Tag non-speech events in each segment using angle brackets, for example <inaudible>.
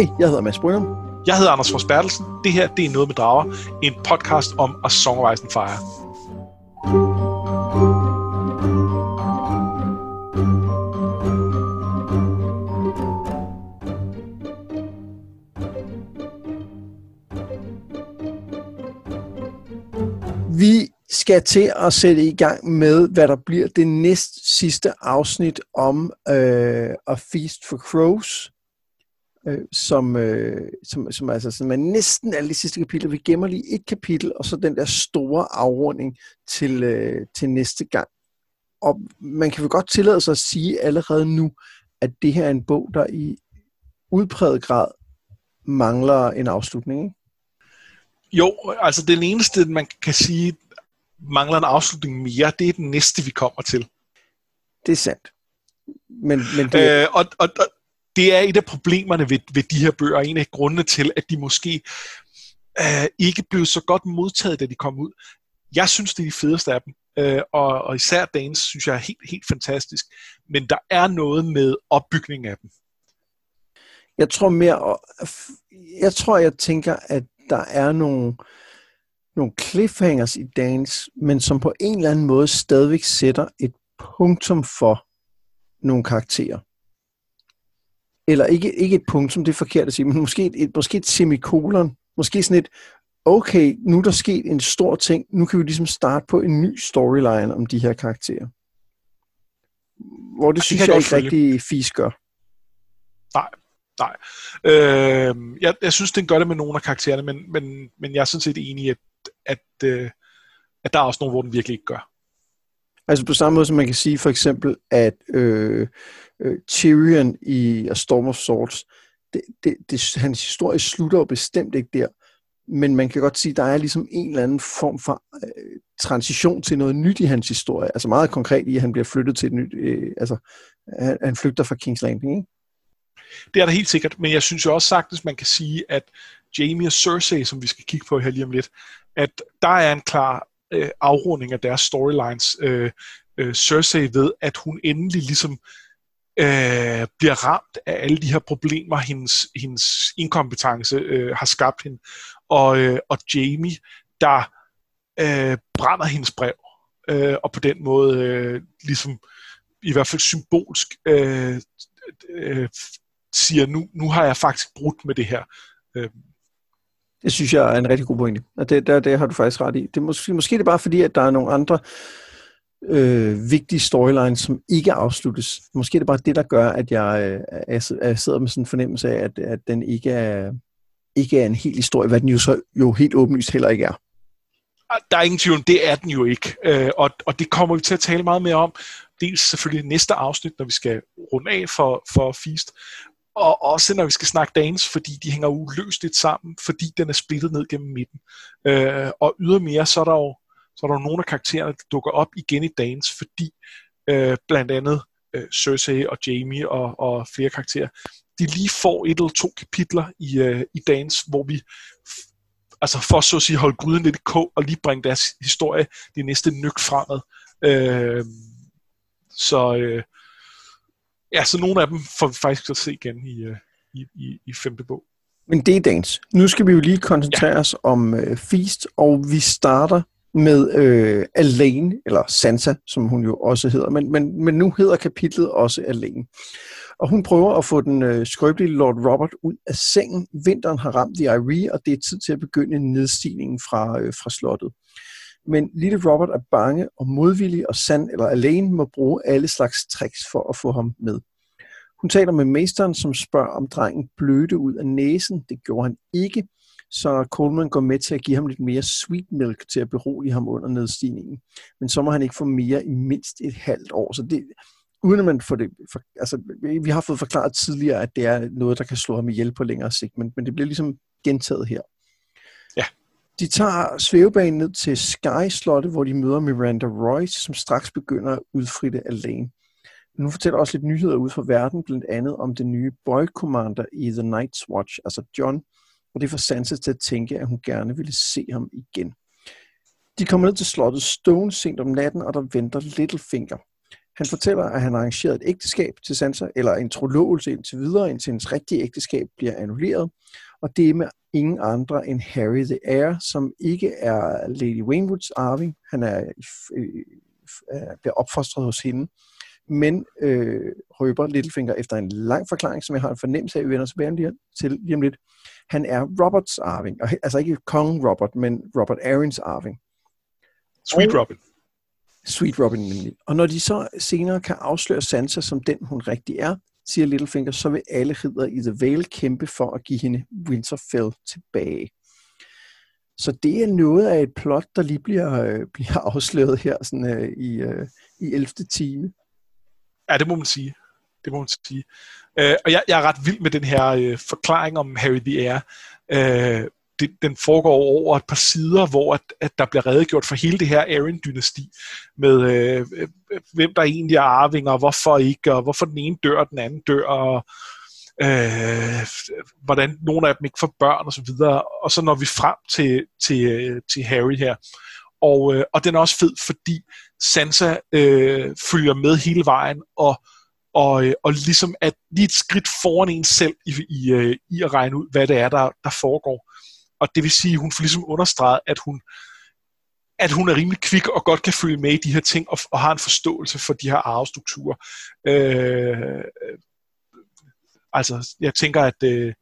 Hej, jeg hedder Mads Brynum. Jeg hedder Anders Fors Bertelsen. Det her, det er Noget med Drager, en podcast om A Song of Ice and Fire. Vi skal til at sætte i gang med, hvad der bliver det næst sidste afsnit om øh, A Feast for Crows, øh, som, øh, som, som, altså, som er næsten alle de sidste kapitler. Vi gemmer lige et kapitel, og så den der store afrunding til, øh, til næste gang. Og man kan vel godt tillade sig at sige allerede nu, at det her er en bog, der i udpræget grad mangler en afslutning. Ikke? Jo, altså den eneste, man kan sige, mangler en afslutning mere, det er den næste, vi kommer til. Det er sandt. Men, men det... Øh, og, og, og det er et af problemerne ved, ved de her bøger, og en af grundene til, at de måske øh, ikke blev så godt modtaget, da de kom ud. Jeg synes, det er de fedeste af dem, øh, og, og især Danes synes jeg er helt, helt fantastisk. Men der er noget med opbygningen af dem. Jeg tror mere, jeg tror, jeg tænker, at der er nogle, nogle cliffhangers i Danes, men som på en eller anden måde stadigvæk sætter et punktum for nogle karakterer. Eller ikke, ikke et punktum, det er forkert at sige, men måske et, et, måske et semikolon. Måske sådan et, okay, nu er der sket en stor ting, nu kan vi ligesom starte på en ny storyline om de her karakterer. Hvor det, det synes jeg ikke rigtig fis gør. Nej, nej. Øh, jeg, jeg synes, den gør det med nogle af karaktererne, men, men, men jeg er sådan set enig i, at, at, øh, at der er også nogle, hvor den virkelig ikke gør. Altså på samme måde som man kan sige for eksempel, at øh, øh, Tyrion i A Storm of Swords, det, det, det, hans historie slutter jo bestemt ikke der, men man kan godt sige, at der er ligesom en eller anden form for øh, transition til noget nyt i hans historie. Altså meget konkret i, at han bliver flyttet til et nyt, øh, altså han, han flygter fra King's Landing, ikke? Det er der helt sikkert, men jeg synes jo også sagtens, man kan sige, at Jamie og Cersei, som vi skal kigge på her lige om lidt, at der er en klar øh, afrunding af deres storylines. Øh, øh, Cersei ved, at hun endelig ligesom øh, Øh, bliver ramt af alle de her problemer, hendes, hendes inkompetence øh, har skabt hende. Og, øh, og Jamie, der øh, brænder hendes brev, øh, og på den måde øh, ligesom i hvert fald symbolsk øh, øh, siger, nu, nu har jeg faktisk brudt med det her. Øh, det synes jeg er en rigtig god pointe. Og det, der, det har du faktisk ret i. Det er måske, måske det er bare fordi, at der er nogle andre øh, vigtige storyline, som ikke afsluttes. Måske er det bare det, der gør, at jeg, øh, jeg, jeg sidder med sådan en fornemmelse af, at, at den ikke er, ikke er en hel historie, hvad den jo så jo helt åbenlyst heller ikke er. Ah, der er ingen tvivl, det er den jo ikke. Øh, og, og det kommer vi til at tale meget mere om. Dels selvfølgelig næste afsnit, når vi skal runde af for, for Feast, og også når vi skal snakke dance, fordi de hænger uløseligt sammen, fordi den er splittet ned gennem midten. Øh, og ydermere, så er der jo så er der jo nogle af karaktererne, der dukker op igen i dance, fordi øh, blandt andet øh, Cersei og Jamie og, og flere karakterer, de lige får et eller to kapitler i, øh, i dance, hvor vi altså for så at sige holde gryden lidt i kog og lige bringe deres historie de næste nyk fremad. Øh, så øh, ja, så nogle af dem får vi faktisk at se igen i, øh, i, i, i femte bog. Men det er dagens. Nu skal vi jo lige koncentrere ja. os om øh, Feast, og vi starter med øh, Alene, eller Sansa, som hun jo også hedder, men, men, men nu hedder kapitlet også Alene. Og hun prøver at få den øh, skrøbelige Lord Robert ud af sengen. Vinteren har ramt i Irie, og det er tid til at begynde nedstigningen fra, øh, fra slottet. Men lille Robert er bange og modvillig, og Sand eller alene må bruge alle slags tricks for at få ham med. Hun taler med mesteren, som spørger, om drengen blødte ud af næsen. Det gjorde han ikke, så Coleman går med til at give ham lidt mere sweet milk til at berolige ham under nedstigningen. Men så må han ikke få mere i mindst et halvt år. Så det, uden at man får det... For, altså, vi har fået forklaret tidligere, at det er noget, der kan slå ham ihjel på længere sigt, men, men det bliver ligesom gentaget her. Ja. De tager svævebanen ned til Sky-slottet, hvor de møder Miranda Royce, som straks begynder at udfritte alene. Men hun fortæller også lidt nyheder ud fra verden, blandt andet om den nye boy commander i The Night's Watch, altså John, og det får Sansa til at tænke, at hun gerne ville se ham igen. De kommer ned til slottet Stone sent om natten, og der venter Littlefinger. Han fortæller, at han har arrangeret et ægteskab til Sansa, eller en trolovelse indtil videre, indtil hendes rigtige ægteskab bliver annulleret. Og det er med ingen andre end Harry the Heir, som ikke er Lady Wainwoods arving. Han er, øh, øh, bliver opfostret hos hende. Men øh, røber Littlefinger efter en lang forklaring, som jeg har en fornemmelse af, at vi vender tilbage til lige om lidt. Han er Roberts arving. Altså ikke kong Robert, men Robert Arryns arving. Sweet Robin. Sweet Robin nemlig. Og når de så senere kan afsløre Sansa som den, hun rigtig er, siger Littlefinger, så vil alle ridder i The Vale kæmpe for at give hende Winterfell tilbage. Så det er noget af et plot, der lige bliver, øh, bliver <laughs> afsløret her sådan, øh, i, øh, i 11. time. Ja, det må man sige. Det må man sige. Øh, og jeg, jeg er ret vild med den her øh, forklaring om Harry the Air. Øh, det, den foregår over et par sider, hvor at, at der bliver redegjort for hele det her Aaron-dynasti, med øh, øh, hvem der egentlig er arvinger, og hvorfor ikke, og hvorfor den ene dør, og den anden dør, og øh, hvordan nogle af dem ikke får børn, og så videre. Og så når vi frem til, til, øh, til Harry her. Og, øh, og den er også fed, fordi Sansa øh, følger med hele vejen, og og, øh, og øh, og ligesom at lige et skridt foran en selv i, i, øh, i at regne ud, hvad det er, der, der foregår. Og det vil sige, at hun får ligesom understreget, at hun, at hun er rimelig kvik og godt kan følge med i de her ting, og, og har en forståelse for de her arvestrukturer. Øh, øh altså, jeg tænker, at øh,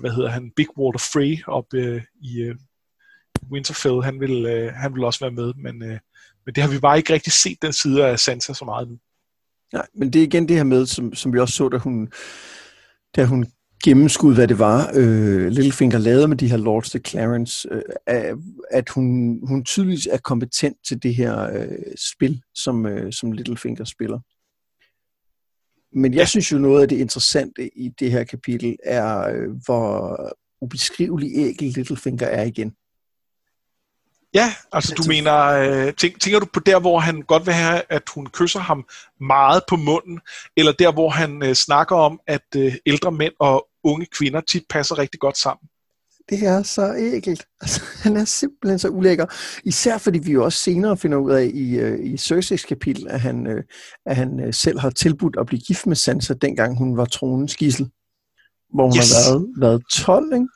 hvad hedder han, Big Water Frey op øh, i øh, Winterfell, han vil, øh, han vil også være med, men, øh, men det har vi bare ikke rigtig set den side af Sansa så meget nu. Nej, men det er igen det her med, som, som vi også så, da hun, da hun gennemskud, hvad det var, øh, Littlefinger lavede med de her Lords of Clarence, øh, at hun, hun tydeligvis er kompetent til det her øh, spil, som, øh, som Littlefinger spiller. Men jeg synes jo, noget af det interessante i det her kapitel er, øh, hvor ubeskrivelig ægel Littlefinger er igen. Ja, altså du mener, øh, tænk, tænker du på der, hvor han godt vil have, at hun kysser ham meget på munden, eller der, hvor han øh, snakker om, at øh, ældre mænd og unge kvinder tit passer rigtig godt sammen? Det er så ægelt. <laughs> Altså, han er simpelthen så ulækker. Især fordi vi jo også senere finder ud af i, øh, i Cersei's kapitel, at han, øh, at han øh, selv har tilbudt at blive gift med Sansa, dengang hun var tronens gissel. Hvor hun yes. har været, været 12, ikke?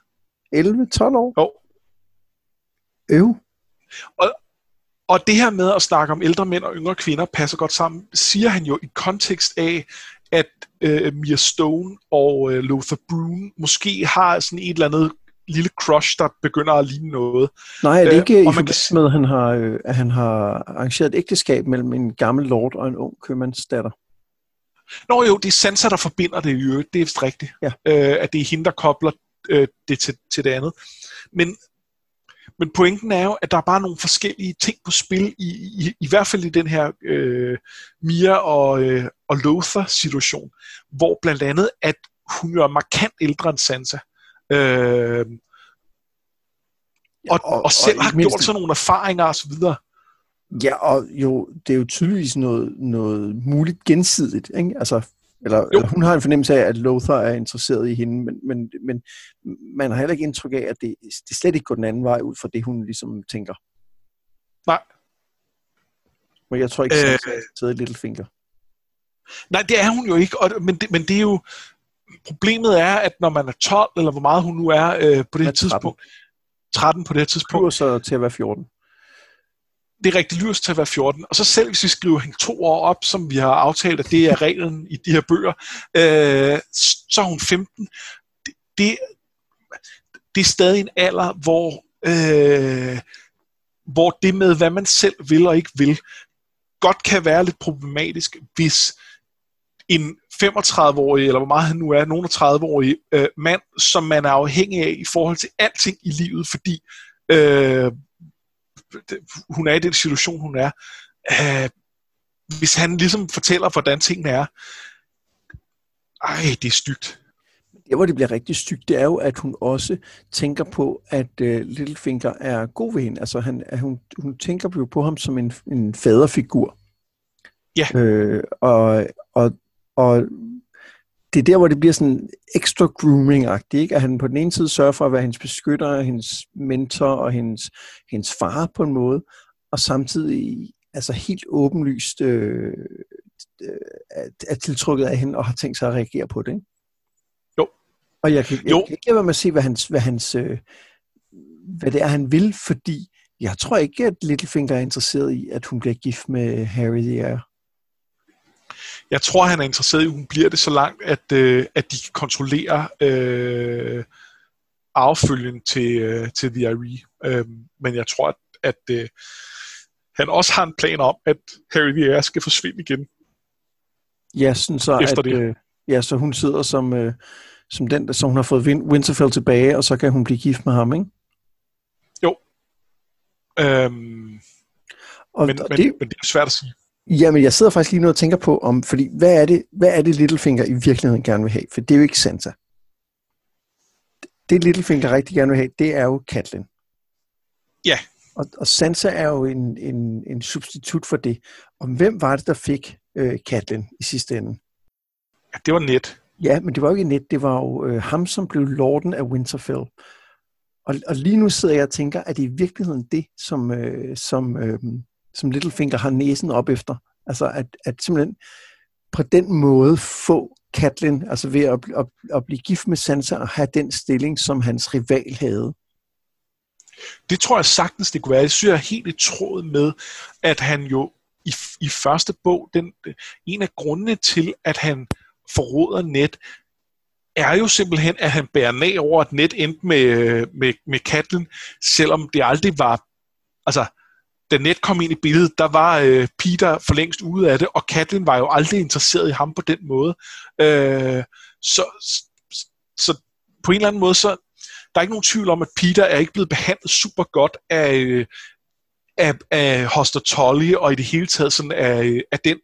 11-12 år? Jo. Øv. Og, og det her med at snakke om ældre mænd og yngre kvinder passer godt sammen, siger han jo i kontekst af, at øh, Mia Stone og øh, Lothar Brune måske har sådan et eller andet lille crush, der begynder at ligne noget. Nej, er det ikke øh, i forbindelse med, at han, har, øh, at han har arrangeret et ægteskab mellem en gammel lord og en ung købmandsdatter? Nå jo, det er Sansa, der forbinder det i øvrigt. Det er vist rigtigt. Ja. Øh, at det er hende, der kobler øh, det til, til det andet. Men men pointen er jo, at der er bare nogle forskellige ting på spil, i, i, i hvert fald i den her øh, Mia og, øh, og Lothar-situation, hvor blandt andet, at hun jo er markant ældre end Sansa. Øh, og, og, og selv og har gjort sådan nogle erfaringer osv. Ja, og jo, det er jo tydeligvis noget, noget muligt gensidigt. Ikke? Altså, eller, eller hun har en fornemmelse af, at Lothar er interesseret i hende, men, men, men man har heller ikke indtryk af, at det, det slet ikke går den anden vej ud fra det, hun ligesom tænker. Nej. Men jeg tror ikke, at øh, taget Littlefinger. Nej, det er hun jo ikke, og, men, det, men det er jo... Problemet er, at når man er 12, eller hvor meget hun nu er øh, på det her 13. tidspunkt, 13 på det her tidspunkt. så til at være 14 det er rigtig lyst til at være 14. Og så selv hvis vi skriver hende to år op, som vi har aftalt, at det er reglen i de her bøger, øh, så er hun 15. Det, det, det er stadig en alder, hvor, øh, hvor det med, hvad man selv vil og ikke vil, godt kan være lidt problematisk, hvis en 35-årig, eller hvor meget han nu er, nogen 30-årig øh, mand, som man er afhængig af i forhold til alting i livet, fordi øh, hun er i den situation, hun er. Øh, hvis han ligesom fortæller, hvordan tingene er, ej, det er stygt. Det, hvor det bliver rigtig stygt, det er jo, at hun også tænker på, at uh, Littlefinger er god ved hende. Altså, han, at hun, hun tænker jo på ham som en, en faderfigur. Ja. Øh, og, og, og det er der, hvor det bliver sådan ekstra grooming-agtigt, ikke? At han på den ene side sørger for at være hendes beskytter, hendes mentor og hendes, hendes far på en måde, og samtidig altså helt åbenlyst øh, øh, er, tiltrukket af hende og har tænkt sig at reagere på det, ikke? Jo. Og jeg kan, jeg Jo. kan ikke være med at se, hvad hans, hvad, hans, øh, hvad det er, han vil, fordi jeg tror ikke, at Littlefinger er interesseret i, at hun bliver gift med Harry the Heir. Jeg tror, han er interesseret i, at hun bliver det så langt, at, øh, at de kan kontrollere øh, affølgen til, øh, til The Iree. Øh, men jeg tror, at, at øh, han også har en plan om, at Harry the Heir skal forsvinde igen. Ja, sådan så, Efter at, det. øh, ja, så hun sidder som, øh, som den, der- så hun har fået Win- Winterfell tilbage, og så kan hun blive gift med ham, ikke? Øhm, Og, men, og men, det, men det er svært at sige. Jamen, jeg sidder faktisk lige nu og tænker på, om, fordi hvad er, det, hvad er det Littlefinger i virkeligheden gerne vil have? For det er jo ikke Sansa. Det Littlefinger rigtig gerne vil have, det er jo Catelyn. Ja. Og, og Sansa er jo en, en, en substitut for det. Og hvem var det, der fik øh, Catelyn i sidste ende? Ja, det var net. Ja, men det var jo ikke net, det var jo øh, ham, som blev lorden af Winterfell. Og, og lige nu sidder jeg og tænker, at det i virkeligheden det, som, øh, som, øh, som Littlefinger har næsen op efter. Altså at, at simpelthen på den måde få Katlin, altså ved at, at, at blive gift med Sansa og have den stilling, som hans rival havde. Det tror jeg sagtens, det kunne være. Jeg synes, jeg er helt i tråd med, at han jo i, i første bog, den, en af grundene til, at han forråder net, er jo simpelthen, at han bærer nag over, at net endte med, med, med Katlin, selvom det aldrig var... Altså, da net kom ind i billedet, der var øh, Peter for længst ude af det, og Katlin var jo aldrig interesseret i ham på den måde. Øh, så, så, så på en eller anden måde, så der er ikke nogen tvivl om, at Peter er ikke blevet behandlet super godt af, øh, af, af Hoster Tolly, og i det hele taget sådan af, af den,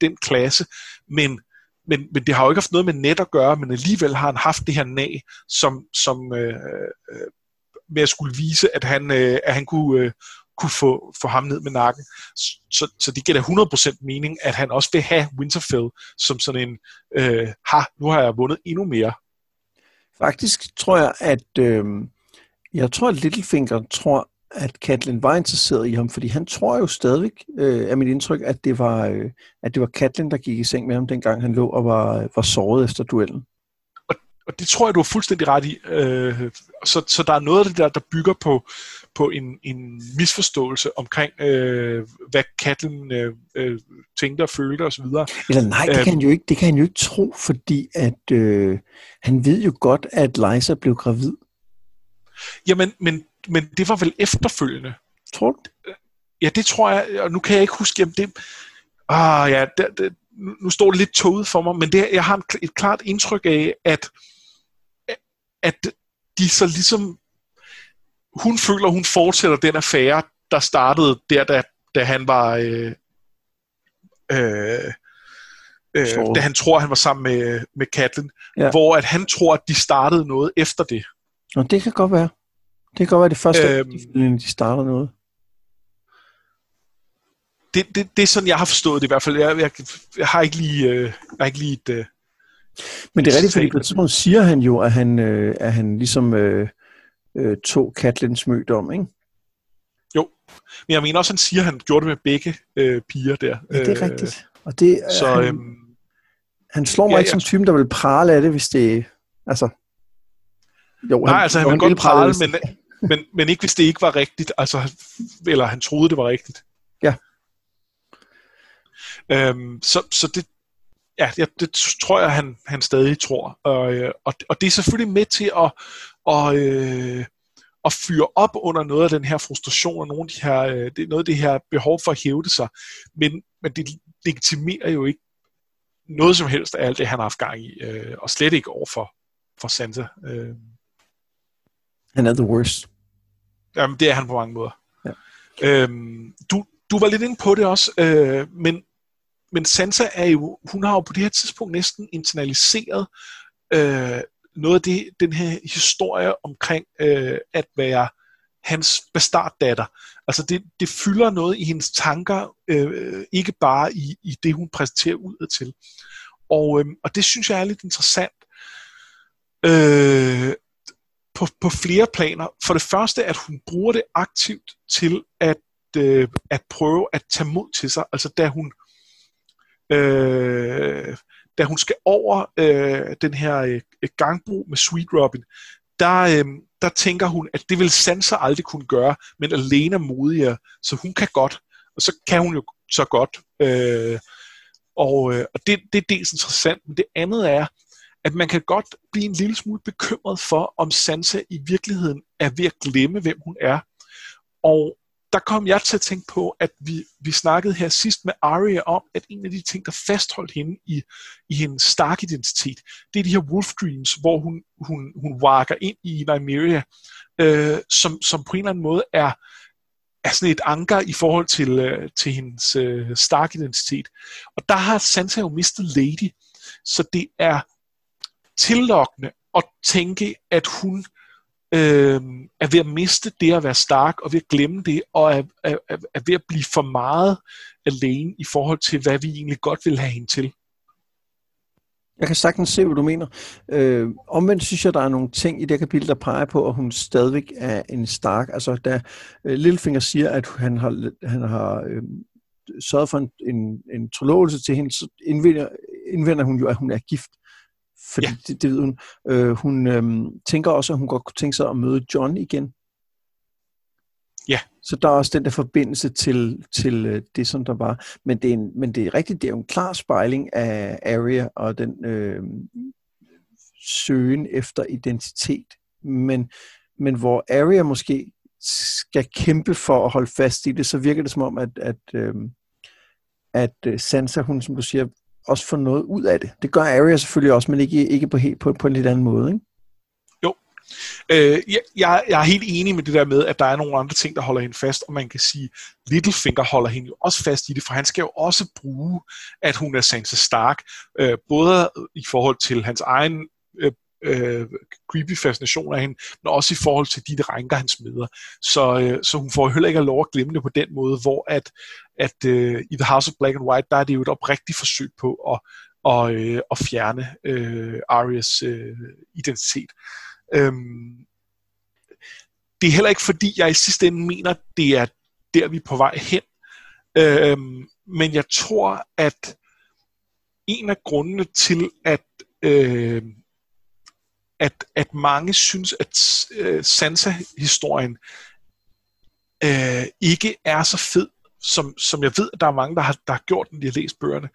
den klasse. Men, men, men det har jo ikke haft noget med net at gøre, men alligevel har han haft det her nag, som, som øh, øh, med at skulle vise, at han, øh, at han kunne, øh, kunne få, få ham ned med nakken. Så, så det giver da 100% mening, at han også vil have Winterfell som sådan en, øh, ha, nu har jeg vundet endnu mere. Faktisk tror jeg, at øh, jeg tror, at Littlefinger tror, at Catelyn var interesseret i ham, fordi han tror jo stadigvæk, øh, er mit indtryk, at det var, øh, at det var Catelyn, der gik i seng med ham, dengang han lå og var, var såret efter duellen. Og det tror jeg, du har fuldstændig ret i. Øh, så, så der er noget af det der, der bygger på, på en, en misforståelse omkring, øh, hvad Catelyn øh, øh, tænkte og følte osv. Eller nej, det Øhm. kan, han jo ikke, det kan han jo ikke tro, fordi at øh, han ved jo godt, at Liza blev gravid. Jamen, men, men det var vel efterfølgende. Tror du? Ja, det tror jeg, og nu kan jeg ikke huske, jamen det... Ah, ja, det, det, nu står det lidt toget for mig, men det, jeg har et klart indtryk af, at, at de så ligesom... Hun føler, hun fortsætter den affære, der startede der, da, da han var... Øh, øh, øh, da han tror, han var sammen med, med Catelyn, Ja. hvor at han tror, at de startede noget efter det. Nå, det kan godt være. Det kan godt være det første, Øhm. de starter noget. Det, det, det er sådan, jeg har forstået det i hvert fald. Jeg, jeg, jeg har ikke lige, øh, jeg har ikke lige et... Øh, Men det er rigtigt, fordi på et tidspunkt siger han jo, at han, øh, at han ligesom øh, øh, tog Catelyns mødom, ikke? Men jeg mener også, han siger, at han gjorde det med begge øh, piger der. Ja, det er Øh, rigtigt. Og det, Så så, han, øhm, han slår mig ja, ikke som typen, der vil prale af det, hvis det... Altså, jo, nej, altså han jo, vil godt prale, prale, men, <laughs> men, men ikke hvis det ikke var rigtigt. Altså, eller han troede, det var rigtigt. Ja. Øhm, så, så det, ja, det, det tror jeg, han, han stadig tror. Og, øh, og, og det er selvfølgelig med til at, og, øh, at fyre op under noget af den her frustration og nogle af de her, øh, det, noget af det her behov for at hævde sig. Men, men det legitimerer jo ikke noget som helst af alt det, han har haft gang i. Øh, og slet ikke over for, for Sansa. Øh, Han er the worst. Jamen, det er han på mange måder. Ja. Øhm, du, du var lidt inde på det også, øh, men, men Sansa er jo, hun har jo på det her tidspunkt næsten internaliseret øh, noget af det, den her historie omkring øh, at være hans bastarddatter. Altså det, det fylder noget i hendes tanker, øh, ikke bare i, i det, hun præsenterer ud til. Og, øh, og det synes jeg er lidt interessant. Øh, på, på flere planer. For det første, at hun bruger det aktivt til at, øh, at prøve at tage mod til sig. Altså da hun, øh, da hun skal over øh, den her øh, gangbro med Sweet Robin, der, øh, der tænker hun, at det vil Sansa aldrig kunne gøre, men alene er modigere, så hun kan godt, og så kan hun jo så godt. Øh, og øh, og det, det er dels interessant, men det andet er, at man kan godt blive en lille smule bekymret for, om Sansa i virkeligheden er ved at glemme, hvem hun er. Og der kom jeg til at tænke på, at vi, vi snakkede her sidst med Arya om, at en af de ting, der fastholdt hende i, i hendes stark identitet, det er de her wolf dreams, hvor hun, hun, hun varker ind i Nymeria, øh, som, som på en eller anden måde er, er sådan et anker i forhold til, øh, til hendes øh, stark identitet. Og der har Sansa jo mistet Lady, så det er tillokkende at tænke, at hun øh, er ved at miste det at være stærk, og ved at glemme det, og er, er, er ved at blive for meget alene i forhold til, hvad vi egentlig godt vil have hende til. Jeg kan sagtens se, hvad du mener. Øh, omvendt synes jeg, der er nogle ting i det kapitel, der peger på, at hun stadigvæk er en stark. Altså, da øh, Littlefinger siger, at han har, han har øh, sørget for en, en, en trolovelse til hende, så indvender, indvender hun jo, at hun er gift. Fordi ja. det, det ved hun. Øh, hun øh, tænker også, at hun godt kunne tænke sig at møde John igen. Ja. Så der er også den der forbindelse til, til øh, det, som der var. Men det, er en, men det er rigtigt, det er jo en klar spejling af Arya og den øh, søgen efter identitet. Men, men hvor Arya måske skal kæmpe for at holde fast i det, så virker det som om, at, at, øh, at Sansa, hun som du siger, også få noget ud af det. Det gør Arya selvfølgelig også, men ikke, ikke på, helt, på, på en lidt anden måde, ikke? Jo. Øh, jeg, jeg er helt enig med det der med, at der er nogle andre ting, der holder hende fast, og man kan sige, Littlefinger holder hende jo også fast i det, for han skal jo også bruge, at hun er Sansa Stark, øh, både i forhold til hans egen øh, øh, creepy fascination af hende, men også i forhold til de drænker, han smider. Så, øh, så hun får heller ikke lov at glemme det på den måde, hvor at, at øh, i The House of Black and White, der er det jo et oprigtigt forsøg på at, og, øh, at fjerne øh, Arias øh, identitet. Øhm, det er heller ikke fordi, jeg i sidste ende mener, det er der, vi er på vej hen. Øhm, men jeg tror, at en af grundene til, at øh, at, at mange synes, at øh, Sansa-historien øh, ikke er så fed, som, som jeg ved, at der er mange, der har, der har gjort, når de har læst bøgerne.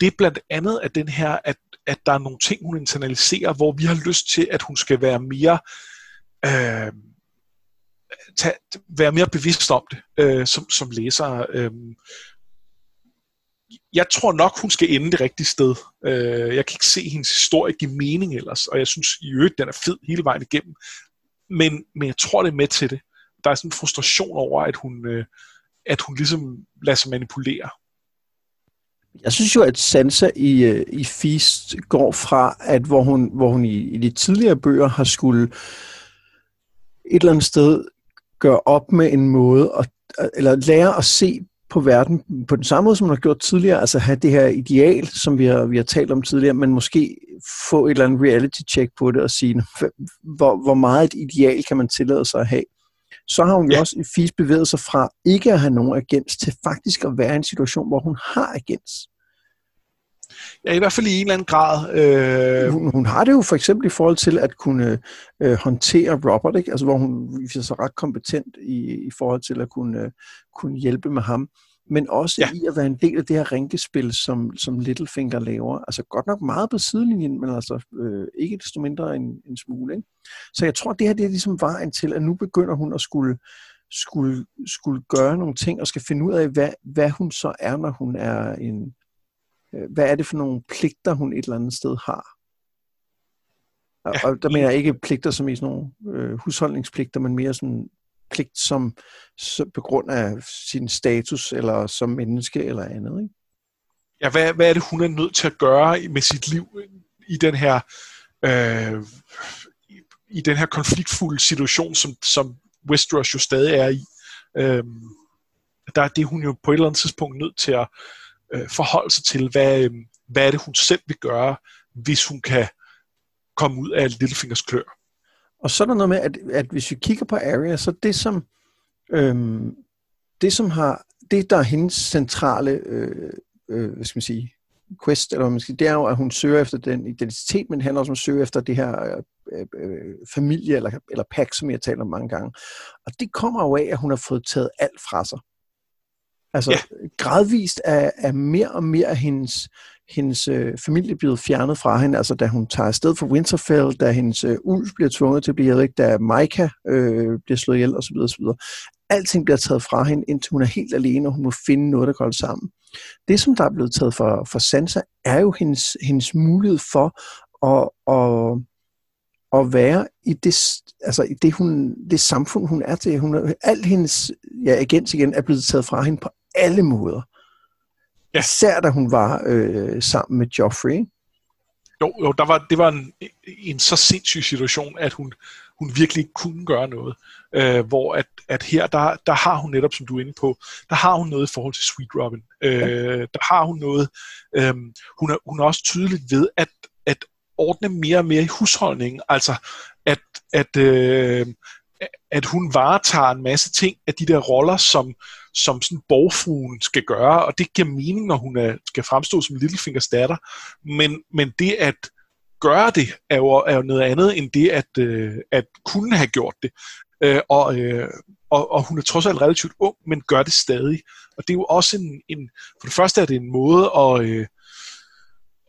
Det er blandt andet at den her, at, at der er nogle ting, hun internaliserer, hvor vi har lyst til, at hun skal være mere øh, tage, være mere bevidst om det, øh, som, som læser. Øh, jeg tror nok, hun skal ende det rigtige sted. Øh, jeg kan ikke se hendes historie give mening ellers, og jeg synes i øvrigt, den er fed hele vejen igennem. Men, men jeg tror, det er med til det. Der er sådan en frustration over, at hun, øh, at hun ligesom lader sig manipulere. Jeg synes jo, at Sansa i, øh, i Feast går fra, at hvor hun, hvor hun i, i de tidligere bøger har skulle et eller andet sted gøre op med en måde, at, eller lære at se på verden på den samme måde, som man har gjort tidligere, altså have det her ideal, som vi har, vi har talt om tidligere, men måske få et eller andet reality check på det og sige, hvor, hvor meget et ideal kan man tillade sig at have. Så har hun ja. jo også i FIS bevæget sig fra ikke at have nogen agens til faktisk at være i en situation, hvor hun har agens. Ja, i hvert fald i en eller anden grad. Øh... Hun, hun har det jo for eksempel i forhold til at kunne øh, håndtere Robert, ikke? Altså, hvor hun viser sig ret kompetent i, i forhold til at kunne, øh, kunne hjælpe med ham. Men også ja. i at være en del af det her rænkespil, som, som Littlefinger laver. Altså godt nok meget på sidelinjen, men altså øh, ikke desto mindre en, en smule. Ikke? Så jeg tror, det her det er ligesom vejen til, at nu begynder hun at skulle, skulle, skulle gøre nogle ting, og skal finde ud af, hvad, hvad hun så er, når hun er en, hvad er det for nogle pligter, hun et eller andet sted har? Og, ja. og der mener jeg ikke pligter som i sådan nogle øh, husholdningspligter, men mere sådan pligt som, som på grund af sin status, eller som menneske, eller andet, ikke? Ja, hvad, hvad er det, hun er nødt til at gøre med sit liv i den her øh, i, i den her konfliktfulde situation, som, som Westeros jo stadig er i. Øh, der er det hun jo på et eller andet tidspunkt nødt til at øh, Øh, forholde sig til, hvad, øh, hvad er det, hun selv vil gøre, hvis hun kan komme ud af Littlefingers klør. Og så er der noget med, at, at hvis vi kigger på Arya, så det som, øhm, det som har, det der er hendes centrale, øh, øh, hvad skal man sige, quest, eller hvad man skal, det er jo, at hun søger efter den identitet, men det handler også om at søge efter det her øh, øh, øh, familie, eller, eller pack, som jeg taler om mange gange. Og det kommer jo af, at hun har fået taget alt fra sig. Altså ja. gradvist er, er mere og mere af hendes, hendes øh, familie blevet fjernet fra hende. Altså da hun tager afsted for Winterfell, da hendes øh, ulv bliver tvunget til at blive væk, da Micah øh, bliver slået ihjel osv. osv. Alting bliver taget fra hende, indtil hun er helt alene, og hun må finde noget, der går sammen. Det, som der er blevet taget for, for Sansa, er jo hendes, hendes mulighed for at, at, at være i det, altså i det, hun, det samfund, hun er til. Hun, alt hendes ja, agens igen er blevet taget fra hende på alle måder. Ja. Især da hun var øh, sammen med Joffrey. Jo, jo der var, det var en, en så sindssyg situation, at hun, hun virkelig kunne gøre noget. Øh, hvor at, at her, der, der har hun netop, som du er inde på, der har hun noget i forhold til Sweet Robin. Øh, ja. Der har hun noget, øh, hun, er, hun er også tydeligt ved at, at ordne mere og mere i husholdningen. Altså, at, at, øh, at hun varetager en masse ting af de der roller, som, som sådan borgfruen skal gøre, og det giver mening, når hun er, skal fremstå som Littlefingers datter. Men, men det at gøre det, er jo, er jo noget andet end det at, øh, at kunne have gjort det. Øh, og, øh, og, og hun er trods alt relativt ung, men gør det stadig. Og det er jo også en, en for det første er det en måde at, øh,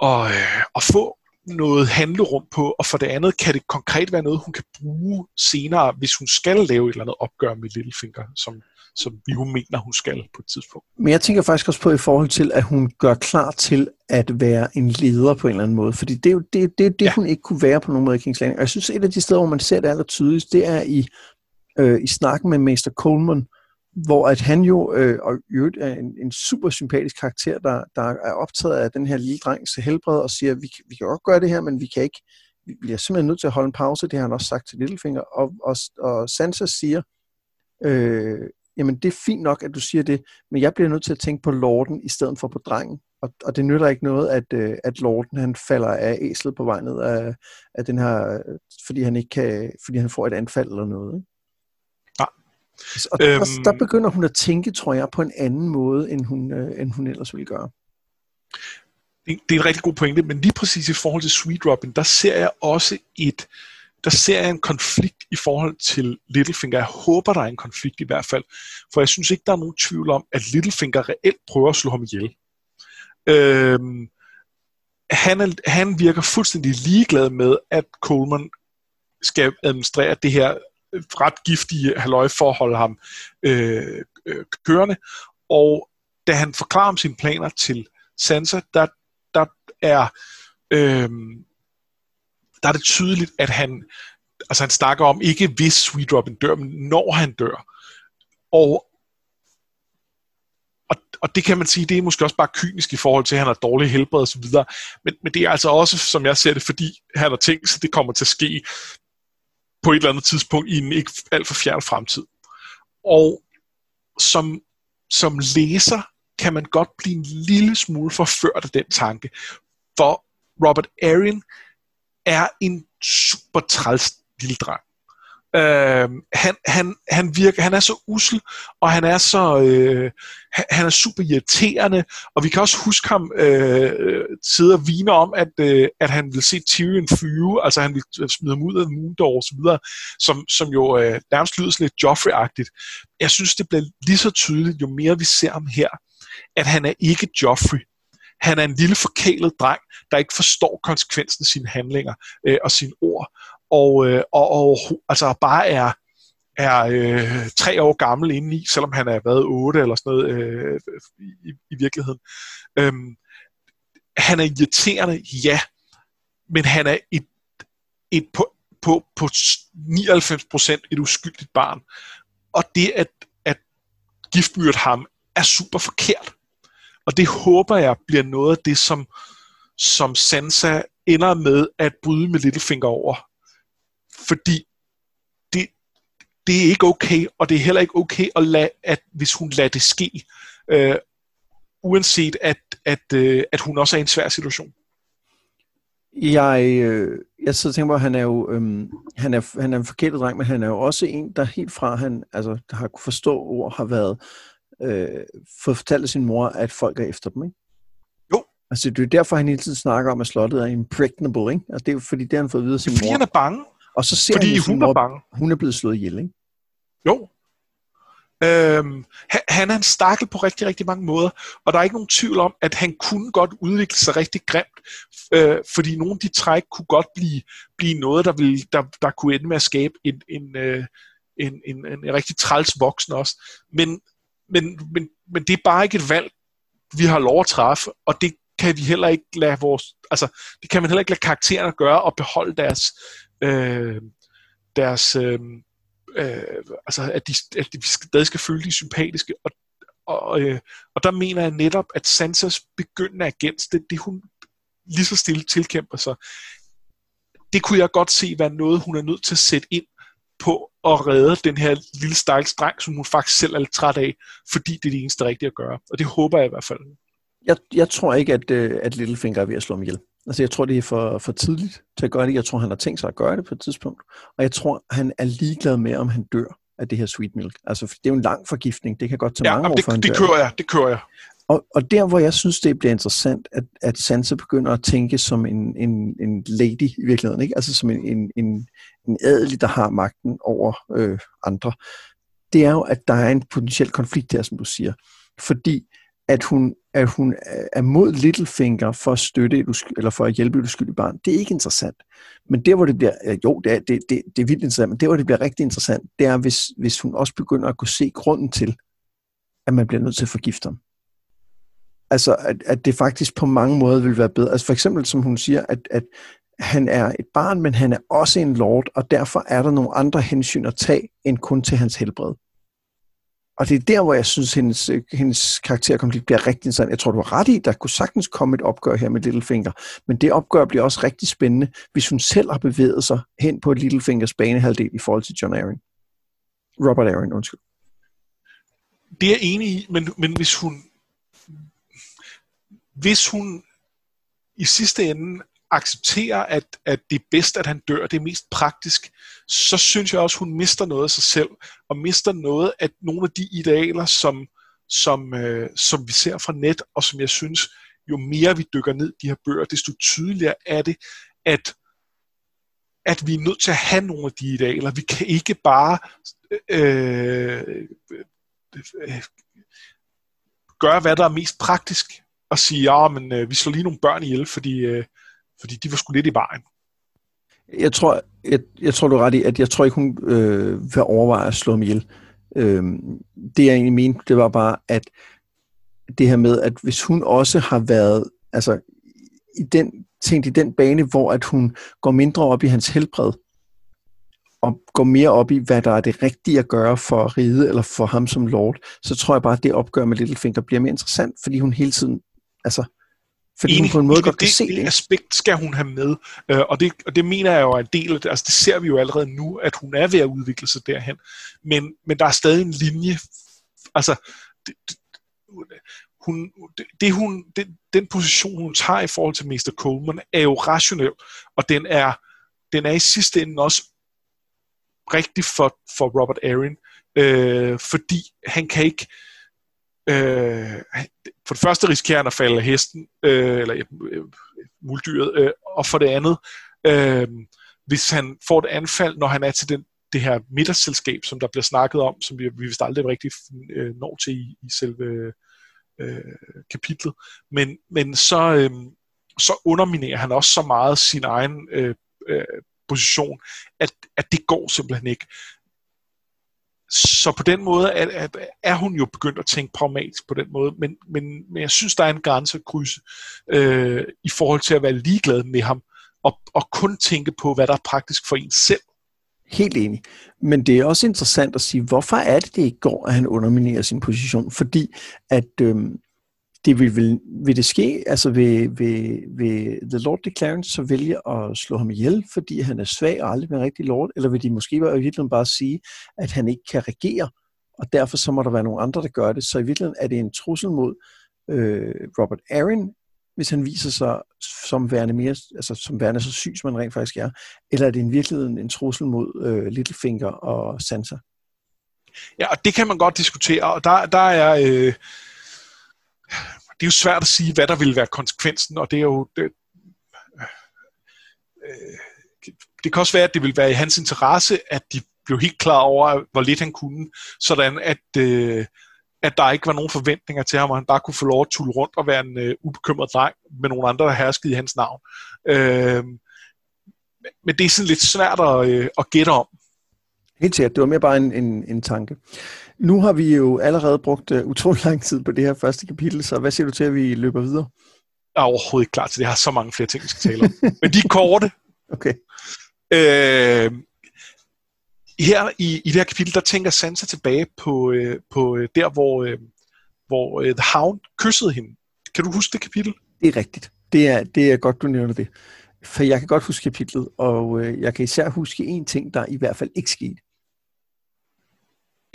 at, øh, at få noget handlerum på, og for det andet kan det konkret være noget, hun kan bruge senere, hvis hun skal lave et eller andet opgør med Littlefinger, som, som vi jo mener, hun skal på et tidspunkt. Men jeg tænker faktisk også på i forhold til, at hun gør klar til at være en leder på en eller anden måde, fordi det er jo det, det, det ja. hun ikke kunne være på nogen måde i King's Landing. Og jeg synes, et af de steder, hvor man ser det aller tydeligst, det er i, øh, i snakken med Mester Coleman, hvor at han jo øh, og er en, en super sympatisk karakter, der, der er optaget af den her lille drengs helbred og siger, vi, vi kan godt gøre det her, men vi kan ikke, vi bliver simpelthen nødt til at holde en pause, det har han også sagt til Littlefinger, og, og, og Sansa siger, øh, jamen det er fint nok, at du siger det, men jeg bliver nødt til at tænke på lorden i stedet for på drengen, og, og det nytter ikke noget, at, øh, at lorden han falder af æslet på vej ned af, af den her, fordi han ikke kan, fordi han får et anfald eller noget. Ikke? Og øhm, der, der begynder hun at tænke, tror jeg, på en anden måde, end hun, øh, end hun ellers ville gøre. Det, det er en rigtig god pointe, men lige præcis i forhold til Sweet Robin, der ser jeg også et, der ser jeg en konflikt i forhold til Littlefinger. Jeg håber, der er en konflikt i hvert fald, for jeg synes ikke, der er nogen tvivl om, at Littlefinger reelt prøver at slå ham ihjel. Øhm, han, er, han virker fuldstændig ligeglad med, at Coleman skal administrere det her ret giftige halløj for at holde ham øh, øh, kørende. Og da han forklarer om sine planer til Sansa, der, der er øh, der er det tydeligt, at han altså han snakker om ikke hvis Sweet Robin dør, men når han dør. Og og, og det kan man sige, det er måske også bare kynisk i forhold til, at han har dårlig helbred og så videre. Men, men det er altså også, som jeg ser det, fordi han har tænkt sig, det kommer til at ske på et eller andet tidspunkt i en ikke alt for fjern fremtid. Og som, som læser kan man godt blive en lille smule forført af den tanke. For Robert Arryn er en super træls lille dreng. Øh, han, han, han, virker, han er så usel, og han er så øh, han er super irriterende, og vi kan også huske ham øh, sidde og vine om, at, øh, at han vil se Tyrion flyve, altså han vil øh, smide ham ud af Moondor og så videre, som, som jo øh, nærmest lyder sådan lidt Joffrey-agtigt. Jeg synes, det bliver lige så tydeligt, jo mere vi ser ham her, at han er ikke Joffrey. Han er en lille forkælet dreng, der ikke forstår konsekvensen af sine handlinger øh, og sine ord og, øh, og, og altså bare er, er øh, tre år gammel indeni, selvom han er været otte eller sådan noget øh, i, i virkeligheden. Øhm, han er irriterende, ja, men han er et, et på, på, på 99% et uskyldigt barn. Og det at, at giftmyrde ham er super forkert. Og det håber jeg bliver noget af det, som, som Sansa ender med at bryde med Littlefinger over fordi det, det er ikke okay, og det er heller ikke okay, at lade, at hvis hun lader det ske, øh, uanset at, at, øh, at hun også er i en svær situation. Jeg, øh, jeg sidder og tænker på, at han er jo øhm, han er, han er en forkert dreng, men han er jo også en, der helt fra han altså, der har kunne forstå ord, har været øh, fået fortalt af sin mor, at folk er efter dem, ikke? Jo, Altså, det er derfor, han hele tiden snakker om, at slottet er impregnable, ikke? Altså, det er jo fordi, det har han fået videre sin Fordi mor. han er bange. Og så ser Fordi sin hun er bange. hun er blevet slået ihjel, ikke? Jo. Øhm, han, han er en stakkel på rigtig, rigtig mange måder, og der er ikke nogen tvivl om, at han kunne godt udvikle sig rigtig grimt, øh, fordi nogle af de træk kunne godt blive, blive noget, der, ville, der, der kunne ende med at skabe en, en, øh, en, en, en, en rigtig træls voksen også. Men, men, men, men det er bare ikke et valg, vi har lov at træffe, og det kan vi heller ikke lade vores, altså, det kan man heller ikke lade karaktererne gøre og beholde deres, øh, deres, øh, øh, altså at de, at de stadig skal føle de sympatiske, og, og, øh, og der mener jeg netop, at Sansas begyndende agens, det, det hun lige så stille tilkæmper sig, det kunne jeg godt se være noget, hun er nødt til at sætte ind på at redde den her lille stakkels dreng, som hun faktisk selv er lidt træt af, fordi det er det eneste rigtige at gøre. Og det håber jeg i hvert fald. Jeg, jeg tror ikke, at, øh, at Littlefinger er ved at slå mig ihjel. Altså, jeg tror, det er for, for tidligt til at gøre det. Jeg tror, han har tænkt sig at gøre det på et tidspunkt. Og jeg tror, han er ligeglad med, om han dør af det her sweet milk. Altså, det er jo en lang forgiftning. Det kan godt tage Ja, mange år, det, før han det kører jeg, det kører jeg. Og, og der, hvor jeg synes, det bliver interessant, at, at Sansa begynder at tænke som en, en, en lady i virkeligheden, ikke? altså som en, en, en, en adelig, der har magten over øh, andre, det er jo, at der er en potentiel konflikt her, som du siger. Fordi at hun, at hun er mod Littlefinger for at støtte et usky, eller for at hjælpe et uskyldigt barn, det er ikke interessant. Men der, hvor det bliver, jo, det er, det, det, det er vildt interessant, men der, hvor det bliver rigtig interessant, det er, hvis, hvis hun også begynder at kunne se grunden til, at man bliver nødt til at forgifte ham altså, at, at det faktisk på mange måder vil være bedre. Altså for eksempel, som hun siger, at, at han er et barn, men han er også en lord, og derfor er der nogle andre hensyn at tage, end kun til hans helbred. Og det er der, hvor jeg synes, hendes, hendes karakterkonflikt bliver rigtig interessant. Jeg tror, du har ret i, der kunne sagtens komme et opgør her med Littlefinger, men det opgør bliver også rigtig spændende, hvis hun selv har bevæget sig hen på Littlefingers banehalvdel i forhold til John Arryn. Robert Arryn, undskyld. Det er jeg enig i, men, men hvis hun hvis hun i sidste ende accepterer, at, at det er bedst, at han dør, det er mest praktisk, så synes jeg også, hun mister noget af sig selv, og mister noget af nogle af de idealer, som, som, øh, som vi ser fra net, og som jeg synes, jo mere vi dykker ned i de her bøger, desto tydeligere er det, at, at vi er nødt til at have nogle af de idealer. Vi kan ikke bare øh, øh, øh gøre, hvad der er mest praktisk og sige, ja, men øh, vi slår lige nogle børn ihjel, fordi, øh, fordi de var sgu lidt i vejen. Jeg tror, jeg, jeg tror du er ret i, at jeg tror ikke, hun øh, vil overveje at slå ham ihjel. Øh, det jeg egentlig mente, det var bare, at det her med, at hvis hun også har været, altså i den, tænkt i den bane, hvor at hun går mindre op i hans helbred, og går mere op i, hvad der er det rigtige at gøre for ride eller for ham som lord, så tror jeg bare, at det opgør med Littlefinger bliver mere interessant, fordi hun hele tiden, altså, fordi Enig, hun på en måde det, godt kan det, se det aspekt skal hun have med, øh, og, det, og det mener jeg jo er en del af det. Altså det ser vi jo allerede nu, at hun er ved at udvikle sig derhen. Men, men der er stadig en linje. Altså, det, det, hun, det, det hun, det, den position, hun tager i forhold til Mr. Coleman, er jo rationel, og den er, den er i sidste ende også rigtig for, for Robert Arryn, øh, fordi han kan ikke øh, for det første risikerer han at falde af hesten, øh, eller øh, øh, muldyret, øh, og for det andet, øh, hvis han får et anfald, når han er til den, det her middagsselskab, som der bliver snakket om, som vi, vi vist aldrig rigtig øh, når til i, i selve øh, kapitlet, men, men så, øh, så underminerer han også så meget sin egen øh, øh, position, at, at det går simpelthen ikke. Så på den måde er, er, er hun jo begyndt at tænke pragmatisk på den måde, men, men, men jeg synes, der er en grænse at krydse øh, i forhold til at være ligeglad med ham, og, og kun tænke på, hvad der er praktisk for en selv. Helt enig. Men det er også interessant at sige, hvorfor er det, det ikke går, at han underminerer sin position? Fordi at øhm, det vil, vil, vil det ske, altså vil, vil, vil The Lord Clarence så vælge at slå ham ihjel, fordi han er svag og aldrig bliver rigtig lord, eller vil de måske bare, i virkeligheden bare sige, at han ikke kan regere, og derfor så må der være nogle andre, der gør det. Så i virkeligheden er det en trussel mod øh, Robert Arryn, hvis han viser sig som værende, mere, altså som værende så syg, som han rent faktisk er, eller er det i virkeligheden en trussel mod øh, Littlefinger og Sansa? Ja, og det kan man godt diskutere, og der, der er... Øh det er jo svært at sige, hvad der vil være konsekvensen, og det er jo... Det, øh, det kan også være, at det vil være i hans interesse, at de blev helt klar over, hvor lidt han kunne, sådan at, øh, at der ikke var nogen forventninger til ham, og han bare kunne få lov at tulle rundt og være en øh, ubekymret dreng med nogle andre, der herskede i hans navn. Øh, men det er sådan lidt svært at, øh, at gætte om. Helt sikkert. Det var mere bare en, en, en tanke. Nu har vi jo allerede brugt uh, utrolig lang tid på det her første kapitel, så hvad siger du til, at vi løber videre? Jeg er overhovedet ikke klar til det. Jeg har så mange flere ting, vi skal tale om. <laughs> Men de er korte. Okay. Øh, her i, i det her kapitel, der tænker Sansa tilbage på, øh, på øh, der, hvor, øh, hvor øh, The Hound kyssede hende. Kan du huske det kapitel? Det er rigtigt. Det er, det er godt, du nævner det. For jeg kan godt huske kapitlet, og øh, jeg kan især huske en ting, der i hvert fald ikke skete.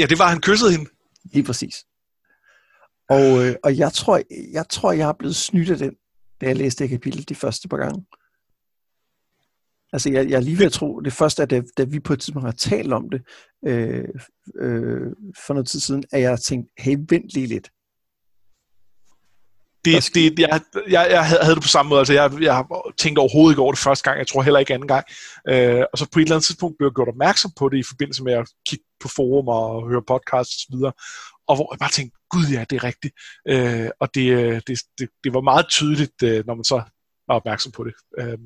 Ja, det var, at han kyssede hende. Lige præcis. Og, øh, og jeg, tror, jeg tror, jeg er blevet snydt af den, da jeg læste det kapitel de første par gange. Altså, jeg, jeg er lige ved at tro, det første er, da, da vi på et tidspunkt har talt om det øh, øh, for noget tid siden, at jeg har tænkt, hey, vent lige lidt. Det, det, jeg, jeg, jeg havde det på samme måde. Altså, jeg, jeg tænkte overhovedet ikke over det første gang. Jeg tror heller ikke anden gang. Øh, og så på et eller andet tidspunkt blev jeg gjort opmærksom på det i forbindelse med at kigge på forum og høre podcasts osv. Og hvor jeg bare tænkte, gud ja, det er rigtigt. Øh, og det, øh, det, det, det var meget tydeligt, øh, når man så var opmærksom på det. Øh,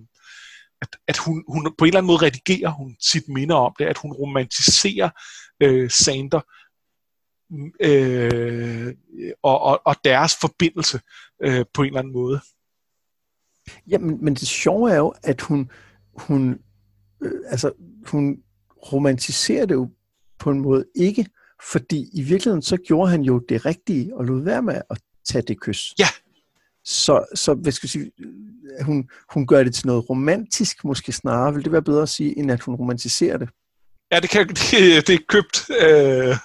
at, at hun, hun på en eller anden måde redigerer hun sit minde om det, at hun romantiserer øh, Sander øh, og, og, og deres forbindelse øh, på en eller anden måde. Ja, men, men det sjove er jo, at hun, hun, øh, altså, hun romantiserer det jo på en måde ikke, fordi i virkeligheden så gjorde han jo det rigtige og lod være med at tage det kys. Ja. Så, så hvad skal jeg sige, hun, hun gør det til noget romantisk måske snarere, vil det være bedre at sige, end at hun romantiserer det? Ja, det, kan, <laughs> det, det er købt. Øh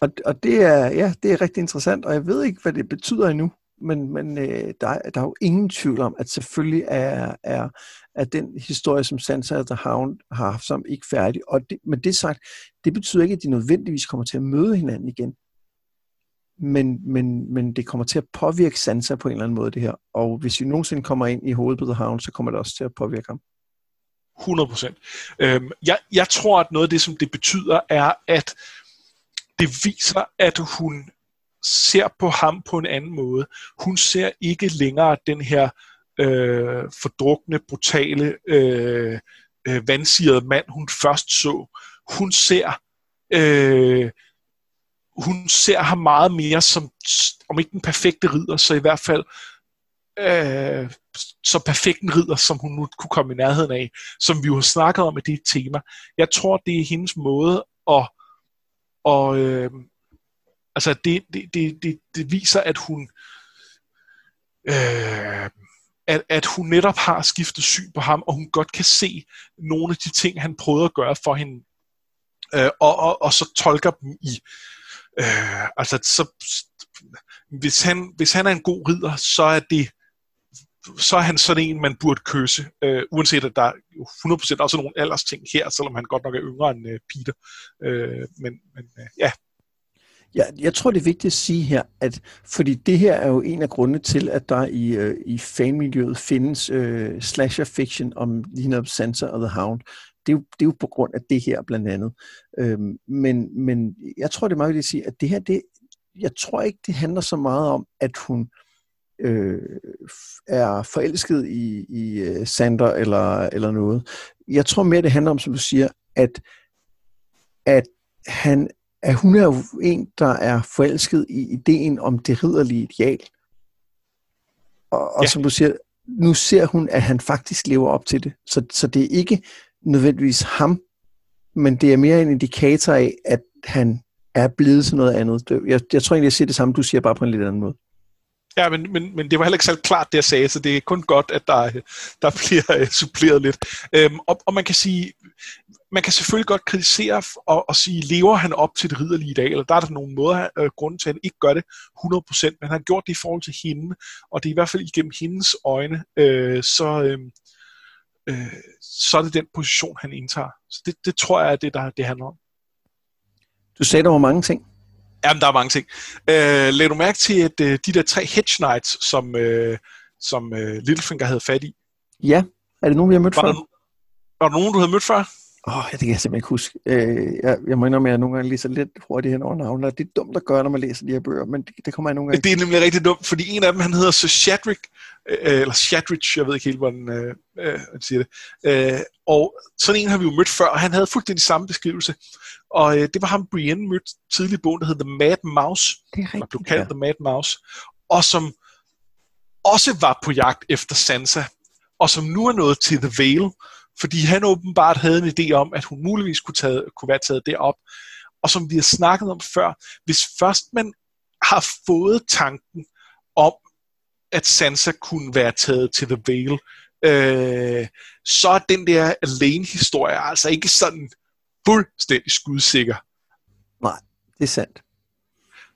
og, og det er ja, det er rigtig interessant, og jeg ved ikke, hvad det betyder endnu, men, men øh, der, der er jo ingen tvivl om, at selvfølgelig er, er, er den historie, som Sansa og The Hound har haft som ikke færdig. Og det, men det sagt, det betyder ikke, at de nødvendigvis kommer til at møde hinanden igen. Men, men, men det kommer til at påvirke Sansa på en eller anden måde, det her. Og hvis vi nogensinde kommer ind i hovedet på The Hound, så kommer det også til at påvirke ham. 100 procent. Øhm, jeg, jeg tror, at noget af det, som det betyder, er, at det viser, at hun ser på ham på en anden måde. Hun ser ikke længere den her øh, fordrukne, brutale, øh, øh, vandsirede mand, hun først så. Hun ser øh, hun ser ham meget mere som, om ikke den perfekte ridder, så i hvert fald øh, så perfekt en ridder, som hun nu kunne komme i nærheden af, som vi jo har snakket om i det tema. Jeg tror, det er hendes måde at og øh, altså det, det, det, det, det viser, at hun øh, at, at hun netop har skiftet syn på ham, og hun godt kan se nogle af de ting, han prøvede at gøre for hende, øh, og, og, og så tolker dem i øh, altså så hvis han, hvis han er en god ridder, så er det så er han sådan en, man burde kysse, øh, uanset at der er 100% også nogle alders ting her, selvom han godt nok er yngre end øh, Peter. Øh, men men øh, ja. Ja, jeg tror, det er vigtigt at sige her, at fordi det her er jo en af grundene til, at der i, øh, i fanmiljøet findes øh, slasher fiction om lige netop Sansa og The Hound. Det er, jo, det er jo på grund af det her blandt andet. Øhm, men, men jeg tror, det er meget vigtigt at sige, at det her, det, jeg tror ikke, det handler så meget om, at hun øh, øh, er forelsket i, i uh, Sander eller, eller noget. Jeg tror mere, det handler om, som du siger, at, at han at hun er jo en, der er forelsket i ideen om det ridderlige ideal. Og, og ja. som du siger, nu ser hun, at han faktisk lever op til det. Så, så det er ikke nødvendigvis ham, men det er mere en indikator af, at han er blevet til noget andet. Jeg, jeg tror egentlig, jeg siger det samme, du siger bare på en lidt anden måde. Ja, men, men, men det var heller ikke så klart, det jeg sagde, så det er kun godt, at der, der bliver øh, suppleret lidt. Øhm, og, og man kan sige, man kan selvfølgelig godt kritisere og, og sige, lever han op til det ridderlige dag, eller der er der nogle måder, øh, grunden til, at han ikke gør det 100%, men han har gjort det i forhold til hende, og det er i hvert fald igennem hendes øjne, øh, så, øh, øh, så er det den position, han indtager. Så det, det tror jeg er det, der det handler om. Du sagde, der var mange ting. Jamen, der er mange ting. Øh, lad du mærke til, at øh, de der tre hedge knights, som, øh, som øh, Littlefinger havde fat i, Ja, er det nogen, vi har mødt var før? der, var der nogen, du havde mødt før? Åh, oh, det kan jeg simpelthen ikke huske. Øh, jeg, jeg må indrømme, at jeg nogle gange læser lidt hurtigt hen over navnene, det er dumt at gøre, når man læser de her bøger, men det, det kommer jeg nogle gange. Det er nemlig rigtig dumt, fordi en af dem, han hedder Sir Shadrick, øh, eller Shadrich, jeg ved ikke helt, hvordan øh, øh, man siger det. Øh, og sådan en har vi jo mødt før, og han havde fuldstændig samme beskrivelse. Og øh, det var ham, Brienne mødte tidligt i bogen, der hed The Mad Mouse, Det er eller blev kaldt ja. The Mad Mouse, og som også var på jagt efter Sansa, og som nu er nået til The Vale, fordi han åbenbart havde en idé om, at hun muligvis kunne, tage, kunne være taget derop. Og som vi har snakket om før, hvis først man har fået tanken om, at Sansa kunne være taget til The Vale, øh, så er den der alene-historie altså ikke sådan fuldstændig skudsikker. Det er sandt.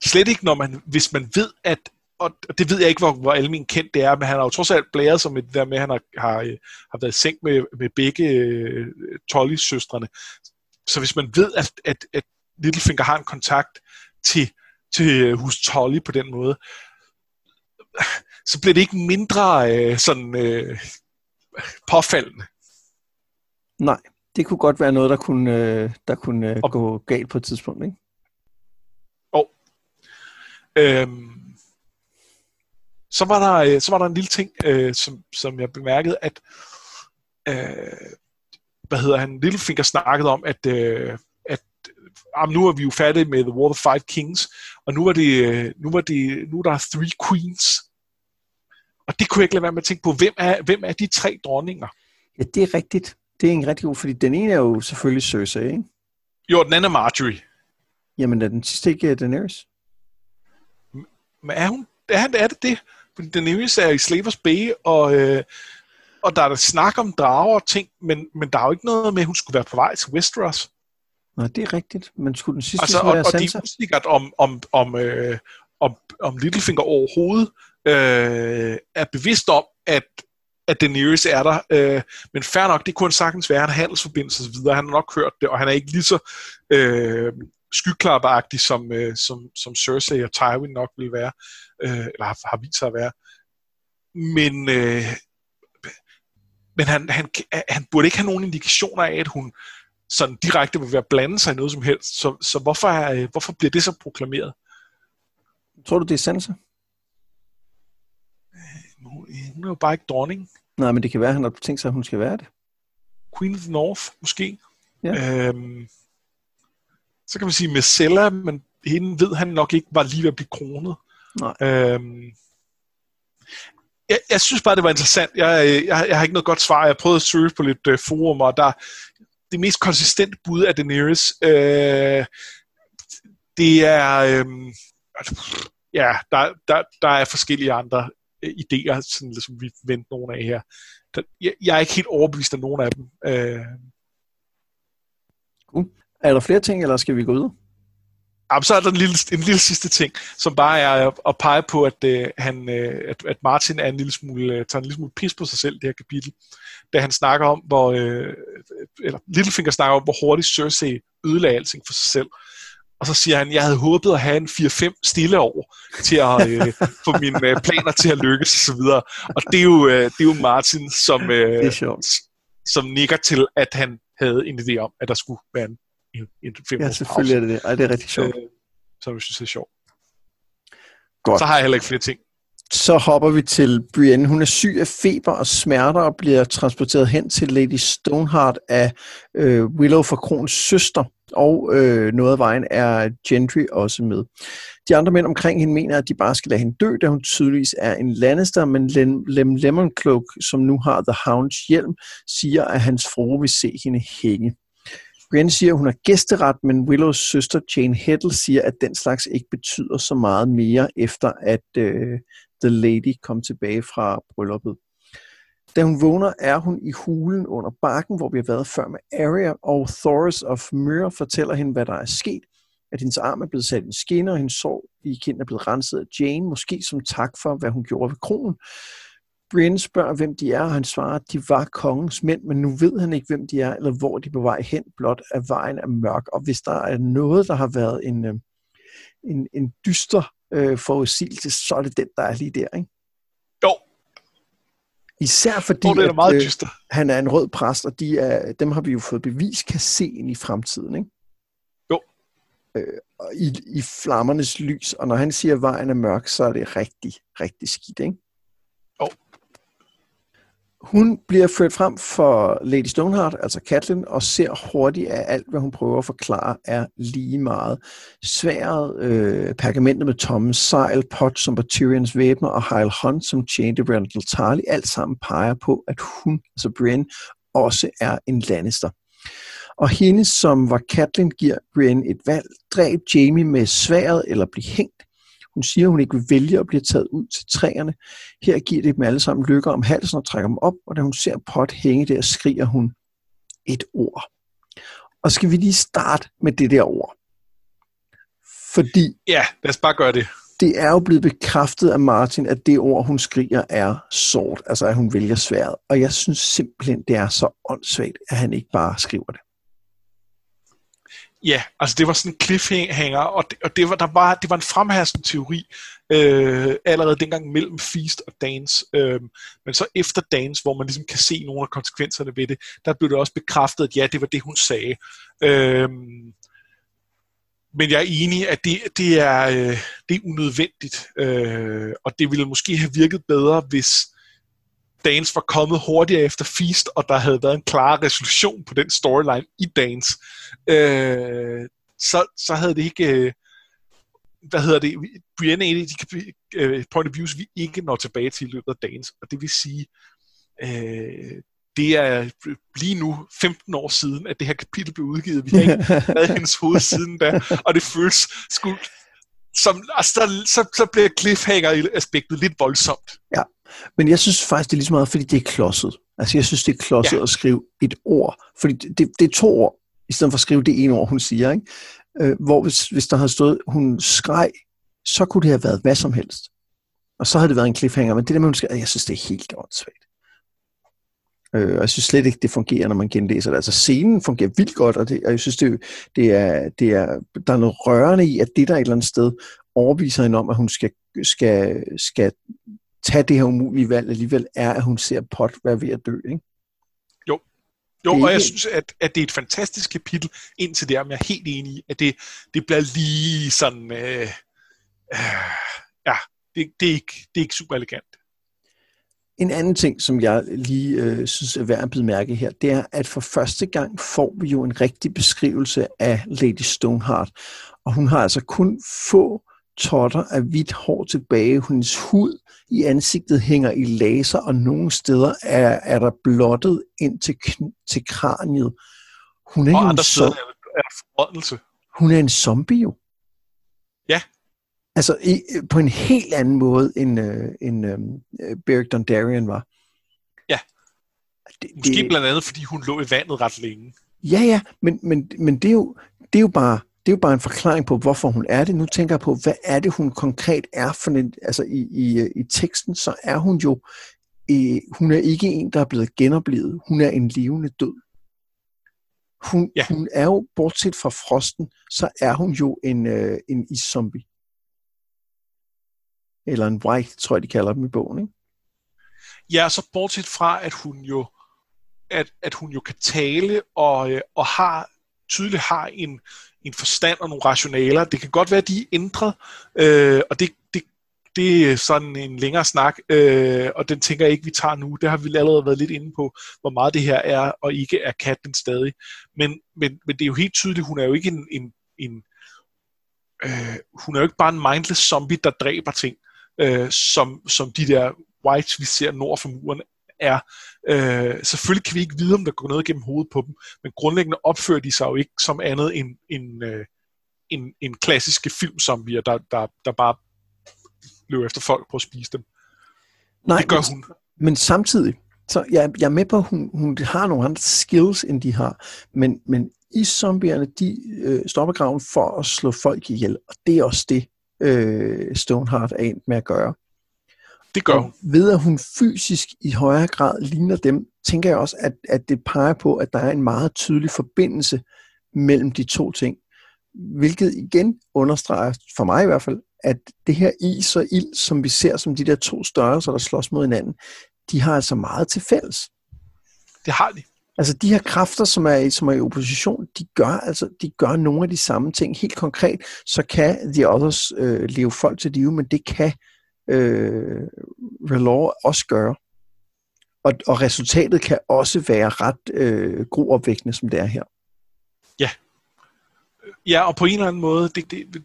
Slet ikke, når man, hvis man ved, at og det ved jeg ikke, hvor, hvor almindeligt kendt det er, men han har jo trods alt blæret sig med det der med, at han har, har, øh, har været i seng med, med begge øh, Tolly-søstrene. Så hvis man ved, at, at, at Littlefinger har en kontakt til, til hus Tolly på den måde, så bliver det ikke mindre øh, sådan øh, påfaldende. Nej, det kunne godt være noget, der kunne, øh, der kunne øh, Og- gå galt på et tidspunkt, ikke? Øhm, så, var der, øh, så var der en lille ting, øh, som, som jeg bemærkede, at øh, hvad hedder han, Littlefinger snakkede om, at, øh, at jamen, nu er vi jo færdige med The War of the Five Kings, og nu er, det, øh, nu er, det, nu er der Three Queens. Og det kunne jeg ikke lade være med at tænke på, hvem er, hvem er de tre dronninger? Ja, det er rigtigt. Det er en rigtig god, fordi den ene er jo selvfølgelig Cersei, ikke? Jo, den anden er Marjorie. Jamen, er den sidste ikke øh, Daenerys? Men er, hun, er, er det det? Daenerys er i Slavers Bay, og, øh, og der er der snak om drager og ting, men, men der er jo ikke noget med, at hun skulle være på vej til Westeros. Nå, det er rigtigt. Men skulle den sidste Altså, så og, være og det er usikkert, om, om, om, øh, om, om Littlefinger overhovedet øh, er bevidst om, at, at Daenerys er der. Øh, men fair nok, det kunne han sagtens være en handelsforbindelse osv. Han har nok hørt det, og han er ikke lige så øh, skyklapperagtig, som, øh, som, som Cersei og Tywin nok vil være, øh, eller har, har vist sig at være. Men, øh, men han, han, han burde ikke have nogen indikationer af, at hun sådan direkte vil være blande sig i noget som helst. Så, så hvorfor, er, hvorfor bliver det så proklameret? Tror du, det er Sansa? Hun hun er jo bare ikke dronning. Nej, men det kan være, at han har tænkt sig, at hun skal være det. Queen of the North, måske. Ja. Øhm, så kan man sige Messella, men hende ved han nok ikke var lige ved at blive kronet. Nej. Øhm, jeg, jeg synes bare, det var interessant. Jeg, jeg, jeg har ikke noget godt svar. Jeg prøvede at søge på lidt øh, forum, og der det mest konsistente bud af Daenerys. Øh, det er... Øh, ja, der, der, der er forskellige andre øh, idéer, sådan, som vi vendte nogle af her. Der, jeg, jeg er ikke helt overbevist af nogen af dem. Øh, Er der flere ting, eller skal vi gå ud? Jamen, så er der en lille, en lille sidste ting, som bare er at, pege på, at, øh, han, øh, at, at Martin er en lille smule, øh, tager en lille smule pis på sig selv, det her kapitel, da han snakker om, hvor, øh, eller Littlefinger snakker om, hvor hurtigt Cersei ødelagde alting for sig selv. Og så siger han, jeg havde håbet at have en 4-5 stille år til at øh, få mine øh, planer til at lykkes osv. Og, og det, er jo, øh, det er jo Martin, som, øh, som nikker til, at han havde en idé om, at der skulle være en, en, en 5 Ja, selvfølgelig er det det. Ej, det er rigtig sjovt. øh, som jeg synes er sjovt. Godt. Så har jeg heller ikke flere ting. Så hopper vi til Brienne. Hun er syg af feber og smerter og bliver transporteret hen til Lady Stoneheart af øh, Willow fra Kronens søster. Og øh, noget af vejen er Gendry også med. De andre mænd omkring hende mener, at de bare skal lade hende dø, da hun tydeligvis er en Lannister, men Lem, Lem Lemoncloak, som nu har The Hounds hjelm, siger, at hans frue vil se hende hænge. Brienne siger, at hun har gæsteret, men Willows søster Jane Heddle siger, at den slags ikke betyder så meget mere, efter at øh, The Lady kom tilbage fra brylluppet. Da hun vågner, er hun i hulen under bakken, hvor vi har været før med Arya, og Thoros of Myr fortæller hende, hvad der er sket, at hendes arm er blevet sat i en skinne, og hendes sår i kinden er blevet renset af Jane, måske som tak for, hvad hun gjorde ved kronen. Brienne spørger, hvem de er, og han svarer, at de var kongens mænd, men nu ved han ikke, hvem de er, eller hvor de er på vej hen, blot at vejen er mørk. Og hvis der er noget, der har været en, øh, en, en dyster øh, forudsigelse, så er det den, der er lige der, ikke? Jo. Især fordi, oh, det er meget at, dyster. han er en rød præst, og de er, dem har vi jo fået bevis kan se ind i fremtiden, ikke? Jo. Øh, i, I flammernes lys, og når han siger, at vejen er mørk, så er det rigtig, rigtig skidt, ikke? Hun bliver ført frem for Lady Stoneheart, altså Katlin, og ser hurtigt, at alt, hvad hun prøver at forklare, er lige meget. Sværet, øh, pergamentet med Tommens sejl, Pot som var Tyrions væbner, og Heil Hunt som tjente Randall Tarly, alt sammen peger på, at hun, altså Brienne, også er en Lannister. Og hende, som var Katlin, giver Brienne et valg. Dræb Jamie med sværet eller bliv hængt. Hun siger, at hun ikke vil vælge at blive taget ud til træerne. Her giver det dem alle sammen lykker om halsen og trækker dem op, og da hun ser Pot hænge der, skriger hun et ord. Og skal vi lige starte med det der ord? Fordi... Ja, lad os bare gøre det. Det er jo blevet bekræftet af Martin, at det ord, hun skriger, er sort. Altså, at hun vælger sværet. Og jeg synes simpelthen, det er så åndssvagt, at han ikke bare skriver det. Ja, altså det var sådan en cliffhanger, og det, og det var, der var, det var en fremherskende teori øh, allerede dengang mellem Feast og Dance. Øh, men så efter Dance, hvor man ligesom kan se nogle af konsekvenserne ved det, der blev det også bekræftet, at ja, det var det, hun sagde. Øh, men jeg er enig, at det, det, er, øh, det er unødvendigt, øh, og det ville måske have virket bedre, hvis Dance var kommet hurtigere efter Feast, og der havde været en klar resolution på den storyline i Dance, øh, så, så havde det ikke... Øh, hvad hedder det? Brienne er en af de øh, point of views, vi ikke når tilbage til i løbet af Dance, og det vil sige, øh, det er lige nu 15 år siden, at det her kapitel blev udgivet. Vi har ikke <laughs> været hendes hoved siden da, og det føles sgu, som, altså, så, så, så bliver cliffhanger-aspektet lidt voldsomt. Ja, men jeg synes faktisk, det er lige så meget, fordi det er klodset. Altså, jeg synes, det er klodset ja. at skrive et ord. Fordi det, det, det er to ord, i stedet for at skrive det ene ord, hun siger. Ikke? Øh, hvor hvis, hvis der havde stået, hun skreg, så kunne det have været hvad som helst. Og så havde det været en cliffhanger. Men det der med, hun skal, jeg synes, det er helt åndssvagt. Øh, og jeg synes slet ikke, det fungerer, når man genlæser det. Altså scenen fungerer vildt godt, og, det, og jeg synes, det, det, er, det er, der er noget rørende i, at det der et eller andet sted overviser hende om, at hun skal, skal, skal tage det her umulige valg alligevel, er, at hun ser Pot være ved at dø. Ikke? Jo, jo og jeg synes, at, at det er et fantastisk kapitel indtil det er, men jeg er helt enig i, at det, det bliver lige sådan... Øh, øh, ja, det, det, er ikke, det er ikke super elegant. En anden ting, som jeg lige øh, synes er værd at bide mærke her, det er, at for første gang får vi jo en rigtig beskrivelse af Lady Stoneheart. Og hun har altså kun få totter af hvidt hår tilbage. Hendes hud i ansigtet hænger i laser, og nogle steder er, er der blottet ind til, til kraniet. Hun er og jo andre en steder er forrådnelse. Hun er en zombie jo. Ja. Altså i, på en helt anden måde, end, øh, end øh, Beric Dondarrion var. Ja. Det, Måske det, blandt andet, fordi hun lå i vandet ret længe. Ja, ja, men, men, men det, er jo, det er jo bare det er jo bare en forklaring på, hvorfor hun er det. Nu tænker jeg på, hvad er det, hun konkret er for en, altså i, i, i teksten, så er hun jo, øh, hun er ikke en, der er blevet genoplevet. Hun er en levende død. Hun, ja. hun er jo, bortset fra frosten, så er hun jo en, øh, en iszombie. Eller en white, tror jeg, de kalder dem i bogen, ikke? Ja, så bortset fra, at hun jo at, at hun jo kan tale og, øh, og har tydeligt har en, en forstand og nogle rationaler. Det kan godt være, at de er ændret, øh, og det, det, det er sådan en længere snak, øh, og den tænker jeg ikke, vi tager nu. Det har vi allerede været lidt inde på, hvor meget det her er, og ikke er katten stadig. Men, men, men det er jo helt tydeligt, hun er jo ikke en, en, en øh, hun er jo ikke bare en mindless zombie, der dræber ting, øh, som, som de der whites, vi ser nord for muren, er. Øh, selvfølgelig kan vi ikke vide, om der går noget gennem hovedet på dem, men grundlæggende opfører de sig jo ikke som andet end en, øh, en, en klassiske filmzombier, der, der, der bare løber efter folk på at spise dem. Nej, det gør hun. Men, men samtidig, så jeg, jeg er med på, at hun, hun har nogle andre skills, end de har, men, men i zombierne, de øh, stopper graven for at slå folk ihjel, og det er også det, øh, Stoneheart er endt med at gøre. Det gør hun. ved at hun fysisk i højere grad ligner dem, tænker jeg også, at, at det peger på, at der er en meget tydelig forbindelse mellem de to ting. hvilket igen understreger, for mig i hvert fald, at det her is og ild, som vi ser som de der to størrelser, der slås mod hinanden, de har altså meget til fælles. Det har de. Altså de her kræfter, som er, som er i opposition, de gør, altså, de gør nogle af de samme ting. Helt konkret, så kan The Others øh, leve folk til live, men det kan øh, Relore også gøre. Og, og resultatet kan også være ret øh, groopvækkende, som det er her. Ja. Ja, og på en eller anden måde, det, det,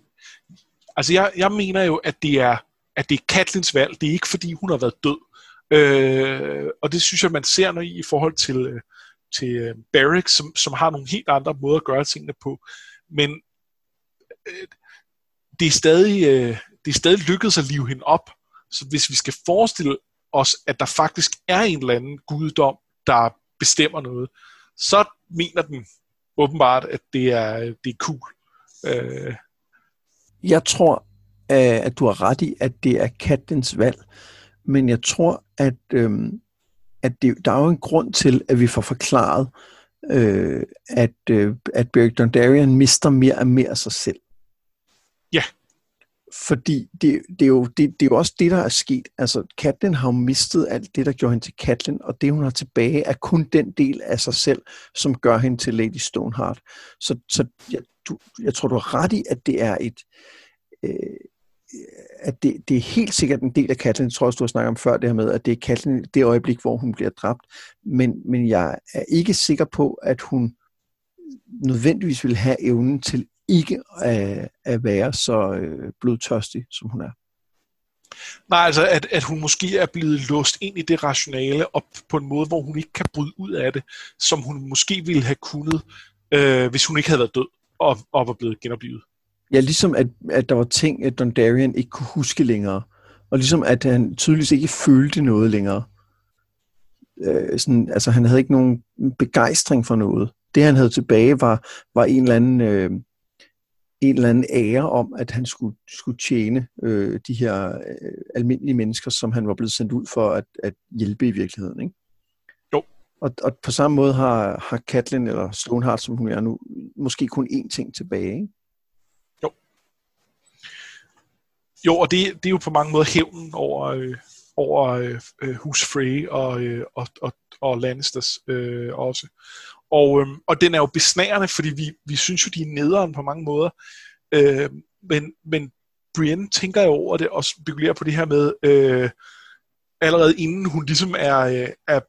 altså jeg, jeg mener jo, at det er at det er Katlins valg. Det er ikke fordi, hun har været død. Øh, og det synes jeg, man ser noget i i forhold til, øh, til øh, Barrick, som, som har nogle helt andre måder at gøre tingene på. Men øh, det er stadig, øh, det er stadig lykkedes at live hende op. Så hvis vi skal forestille os, at der faktisk er en eller anden guddom, der bestemmer noget, så mener den åbenbart, at det er, det er cool. Øh. Jeg tror, øh, at du har ret i, at det er kattens valg. Men jeg tror, at, øhm, at det, der er jo en grund til, at vi får forklaret, øh, at, øh, at Beric Dondarrion mister mere og mere af sig selv. Ja. Fordi det, det, er jo, det, det er jo også det, der er sket. Altså, Catelyn har jo mistet alt det, der gjorde hende til Catelyn, og det, hun har tilbage, er kun den del af sig selv, som gør hende til Lady Stoneheart. Så, så jeg, du, jeg tror, du har ret i, at det er et, øh, at det, det er helt sikkert en del af Katlin, tror også, du har snakket om før, det her med, at det er Katlin det øjeblik, hvor hun bliver dræbt. Men, men jeg er ikke sikker på, at hun nødvendigvis vil have evnen til ikke at, at være så øh, blodtørstig, som hun er. Nej, altså at, at hun måske er blevet låst ind i det rationale, og på en måde, hvor hun ikke kan bryde ud af det, som hun måske ville have kunnet, øh, hvis hun ikke havde været død og, og var blevet genoplevet. Ja, ligesom at, at der var ting, at Dondarrion ikke kunne huske længere. Og ligesom at han tydeligvis ikke følte noget længere. Øh, sådan, altså han havde ikke nogen begejstring for noget. Det han havde tilbage var, var en eller anden... Øh, en eller anden ære om, at han skulle, skulle tjene øh, de her øh, almindelige mennesker, som han var blevet sendt ud for at, at hjælpe i virkeligheden. Ikke? Jo. Og, og på samme måde har, har Katlin, eller Stoneheart, som hun er nu, måske kun én ting tilbage. Ikke? Jo, og det, det er jo på mange måder hævnen over, øh, over øh, øh Hus Frey og, øh, og, og, og Lannisters øh, også. Og, øh, og den er jo besnærende, fordi vi, vi synes jo, de er nederen på mange måder. Øh, men, men Brienne tænker jo over det og spekulerer på det her med, øh, allerede inden hun ligesom er, øh, er,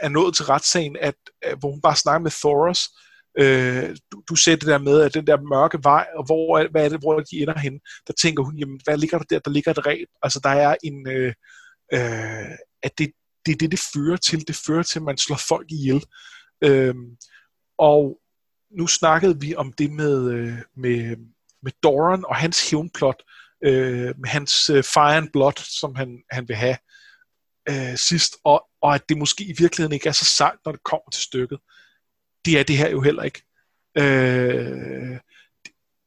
er nået til retssagen, at, at, hvor hun bare snakker med Thoros, Øh, øh, du, du ser det der med, at den der mørke vej, og hvor, hvad er det, hvor de ender hen, der tænker hun, jamen, hvad ligger der der? Der ligger et ræb. Altså, der er en... Øh, øh, at det, det er det, det fører til. Det fører til, at man slår folk ihjel. Øh, og nu snakkede vi om det med, øh, med, med Doran og hans hævnplot, øh, med hans øh, fire and blood, som han, han vil have øh, sidst, og, og at det måske i virkeligheden ikke er så sejt, når det kommer til stykket det er det her jo heller ikke. Øh,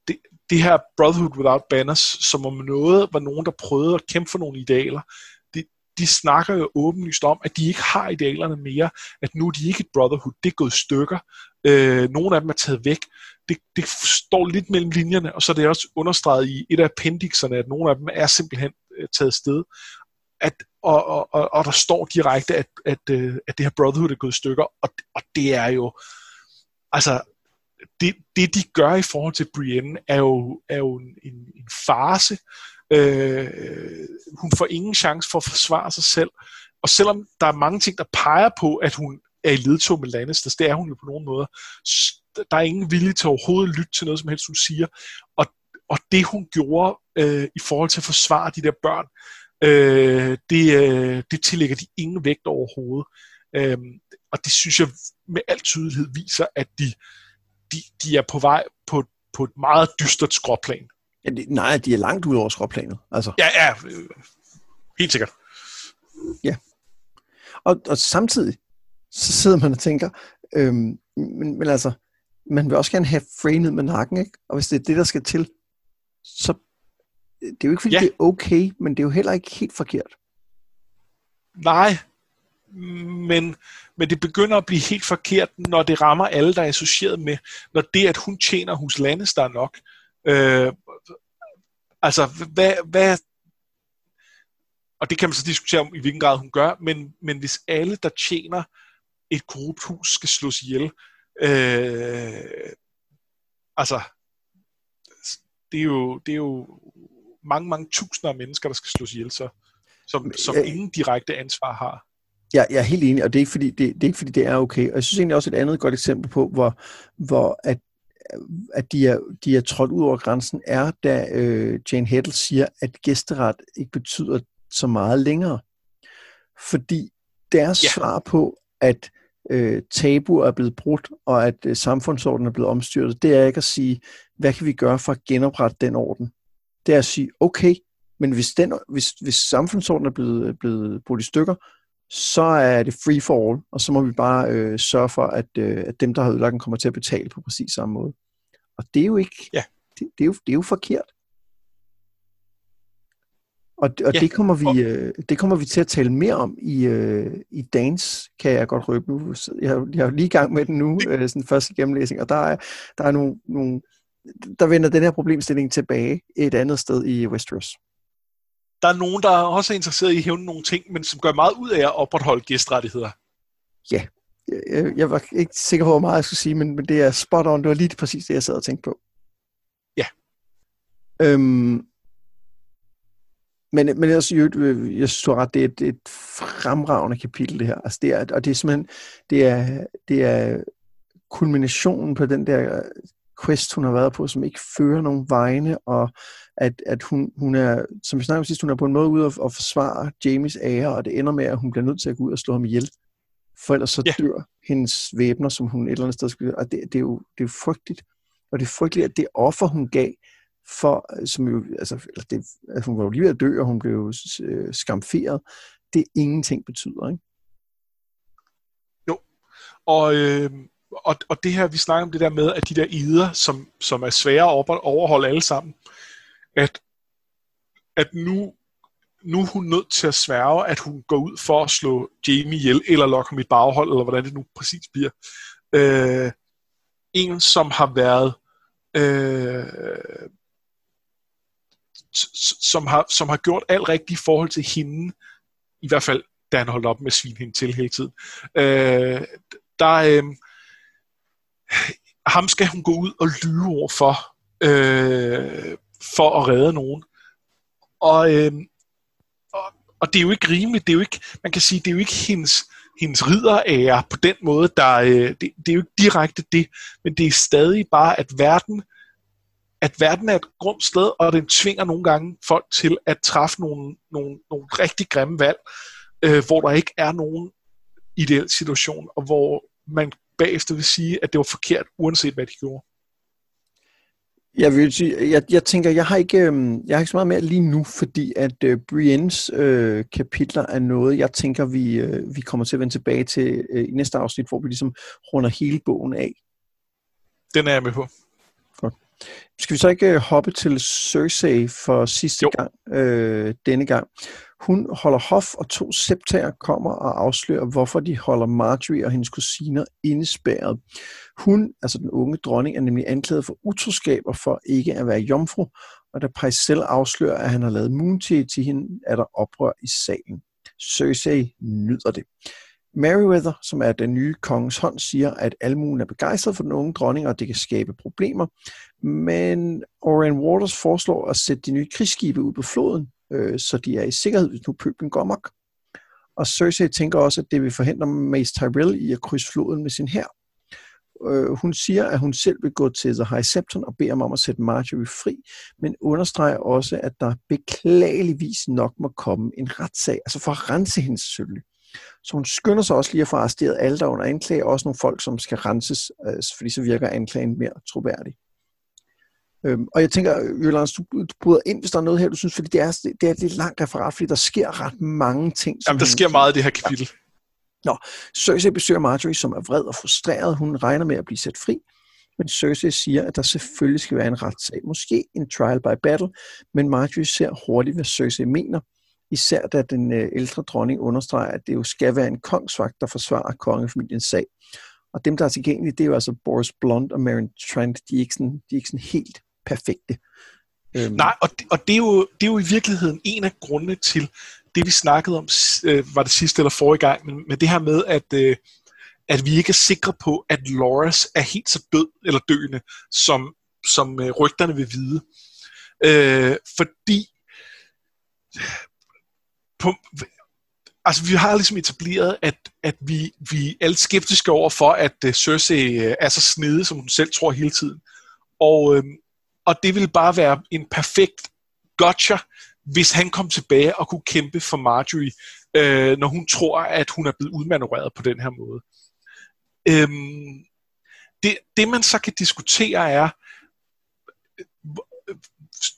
det, det her Brotherhood Without Banners, som om noget var nogen, der prøvede at kæmpe for nogle idealer, de, de snakker jo åbenlyst om, at de ikke har idealerne mere, at nu er de ikke et Brotherhood, det er gået stykker, øh, nogle af dem er taget væk, det, det står lidt mellem linjerne, og så er det også understreget i et af appendixerne, at nogle af dem er simpelthen øh, taget sted, at, og, og, og, og der står direkte, at, at, øh, at det her Brotherhood er gået i stykker, og, og det er jo, altså, det, det de gør i forhold til Brienne, er jo, er jo en, en, en farse. Øh, hun får ingen chance for at forsvare sig selv. Og selvom der er mange ting, der peger på, at hun er i ledtog med Lannisters, det er hun jo på nogen måder, der er ingen vilje til overhovedet at lytte til noget som helst, hun siger. Og, og det hun gjorde øh, i forhold til at forsvare de der børn, øh, det, øh, det tillægger de ingen vægt overhovedet. Øh, og det synes jeg med al tydelighed viser, at de, de, de er på vej på, på et meget dystert skråplan. Ja, de, nej, de er langt ud over skråplanet. Altså. Ja, ja, øh, helt sikkert. Ja. Og, og samtidig, så sidder man og tænker, øhm, men, men altså, man vil også gerne have ned med nakken, ikke? Og hvis det er det, der skal til, så det er jo ikke, fordi ja. det er okay, men det er jo heller ikke helt forkert. Nej, men, men det begynder at blive helt forkert, når det rammer alle, der er associeret med, når det, at hun tjener hos Lannister nok, Øh, altså, hvad, hvad, og det kan man så diskutere om, i hvilken grad hun gør, men, men hvis alle, der tjener et korrupt hus, skal slås ihjel, øh, altså, det er, jo, det er jo mange, mange tusinder af mennesker, der skal slås ihjel, så, som, som ingen direkte ansvar har. Ja, jeg er helt enig, og det er, ikke fordi, det, det er ikke fordi, det er okay. Og jeg synes egentlig også et andet godt eksempel på, hvor, hvor at, at de, er, de er trådt ud over grænsen, er, da øh, Jane Heddle siger, at gæsteret ikke betyder så meget længere. Fordi deres ja. svar på, at øh, tabu er blevet brudt, og at øh, samfundsordenen er blevet omstyrtet, det er ikke at sige, hvad kan vi gøre for at genoprette den orden? Det er at sige, okay, men hvis, den, hvis, hvis samfundsordenen er blevet, blevet brudt i stykker, så er det free for all, og så må vi bare øh, sørge for, at, øh, at dem, der har ødelagt den, kommer til at betale på præcis samme måde. Og det er jo ikke, ja. det, det, er, jo, det er jo forkert. Og, og ja. det, kommer vi, øh, det kommer vi til at tale mere om i, øh, i dagens, kan jeg godt røbe nu. Jeg, jeg er lige i gang med den nu, øh, sådan første gennemlæsning, og der er, der er nogle, nogle, der vender den her problemstilling tilbage et andet sted i Westeros. Der er nogen, der også er interesseret i at hævne nogle ting, men som gør meget ud af at opretholde gæstrettigheder. Ja, jeg, jeg var ikke sikker på, hvor meget jeg skulle sige, men, men det er spot on. Det var lige præcis det, jeg sad og tænkte på. Ja. Øhm, men, men jeg, jeg, jeg synes, du ret, det er et, et fremragende kapitel, det her. Altså, det er, og det er simpelthen, det er, det er kulminationen på den der quest, hun har været på, som ikke fører nogen vegne, og at, at hun, hun er, som vi snakkede om sidst, hun er på en måde ude at, at forsvare Jamies ære, og det ender med, at hun bliver nødt til at gå ud og slå ham ihjel. For ellers så yeah. dør hendes væbner, som hun et eller andet sted skulle... Og det, det, er jo, det er jo frygteligt. Og det er frygteligt, at det offer, hun gav, for, som jo, altså, det, altså hun var jo lige ved at dø, og hun blev jo øh, skamferet. Det ingenting betyder, ikke? Jo, og, øh, og, og det her, vi snakker om det der med, at de der ider, som, som er svære at overholde alle sammen, at, at nu, nu er hun nødt til at sværge, at hun går ud for at slå Jamie ihjel, eller lokke mit baghold, eller hvordan det nu præcis bliver. Øh, en, som har været øh, som har, som har gjort alt rigtigt i forhold til hende, i hvert fald da han holdt op med at svine hende til hele tiden. Øh, der, øh, ham skal hun gå ud og lyve over for, øh, for at redde nogen. Og, øh, og, og det er jo ikke rimeligt, det er jo ikke, man kan sige, det er jo ikke hendes, hendes ridderære på den måde, der, øh, det, det er jo ikke direkte det, men det er stadig bare, at verden at verden er et grumt sted, og den tvinger nogle gange folk til at træffe nogle, nogle, nogle rigtig grimme valg, øh, hvor der ikke er nogen ideel situation, og hvor man bagefter vil sige, at det var forkert, uanset hvad de gjorde. Jeg vil sige, jeg, jeg tænker, jeg har ikke, øh, jeg har ikke så meget mere lige nu, fordi at øh, Briennes øh, kapitler er noget, jeg tænker, vi, øh, vi kommer til at vende tilbage til øh, i næste afsnit, hvor vi ligesom runder hele bogen af. Den er jeg med på. Skal vi så ikke øh, hoppe til Cersei for sidste jo. gang, øh, denne gang? Hun holder hof, og to septager kommer og afslører, hvorfor de holder Marjorie og hendes kusiner indespærret. Hun, altså den unge dronning, er nemlig anklaget for utroskab og for ikke at være jomfru, og da Pycelle afslører, at han har lavet moon til hende, er der oprør i salen. Cersei nyder det. Meriwether, som er den nye kongens hånd, siger, at almuen er begejstret for den unge dronning, og det kan skabe problemer. Men Orion Waters foreslår at sætte de nye krigsskibe ud på floden, øh, så de er i sikkerhed, hvis nu pøblen går mok. Og Cersei tænker også, at det vil forhindre Mace Tyrell i at krydse floden med sin hær. Øh, hun siger, at hun selv vil gå til The High Septon og beder ham om at sætte Marjorie fri, men understreger også, at der beklageligvis nok må komme en retssag, altså for at rense hendes selvfølgelig. Så hun skynder sig også lige at få arresteret alle, der under anklage, også nogle folk, som skal renses, øh, fordi så virker anklagen mere troværdig. Øhm, og jeg tænker, Jyllands, du, du bryder ind, hvis der er noget her, du synes, fordi det er, det er et lidt langt referat, fordi der sker ret mange ting. Jamen, der sker meget i det her kapitel. Ja. Nå, Cersei besøger Marjorie, som er vred og frustreret. Hun regner med at blive sat fri, men Cersei siger, at der selvfølgelig skal være en retssag. Måske en trial by battle, men Marjorie ser hurtigt, hvad Cersei mener, især da den øh, ældre dronning understreger, at det jo skal være en kongsvagt, der forsvarer kongefamiliens sag. Og dem, der er tilgængelige, det er jo altså Boris Blunt og Marion Trent. De er ikke sådan, de er ikke sådan helt perfekte. Øhm. Nej, og, det, og det, er jo, det er jo i virkeligheden en af grundene til det, vi snakkede om, øh, var det sidste eller forrige gang, men med det her med, at, øh, at vi ikke er sikre på, at Loras er helt så død eller døende, som, som øh, rygterne vil vide. Øh, fordi på, altså vi har ligesom etableret, at, at vi, vi er lidt skeptiske over for, at uh, Cersei uh, er så snede, som hun selv tror hele tiden. Og, uh, og det vil bare være en perfekt gotcha, hvis han kom tilbage og kunne kæmpe for Marjorie, øh, når hun tror, at hun er blevet udmanøvreret på den her måde. Øhm, det, det man så kan diskutere er,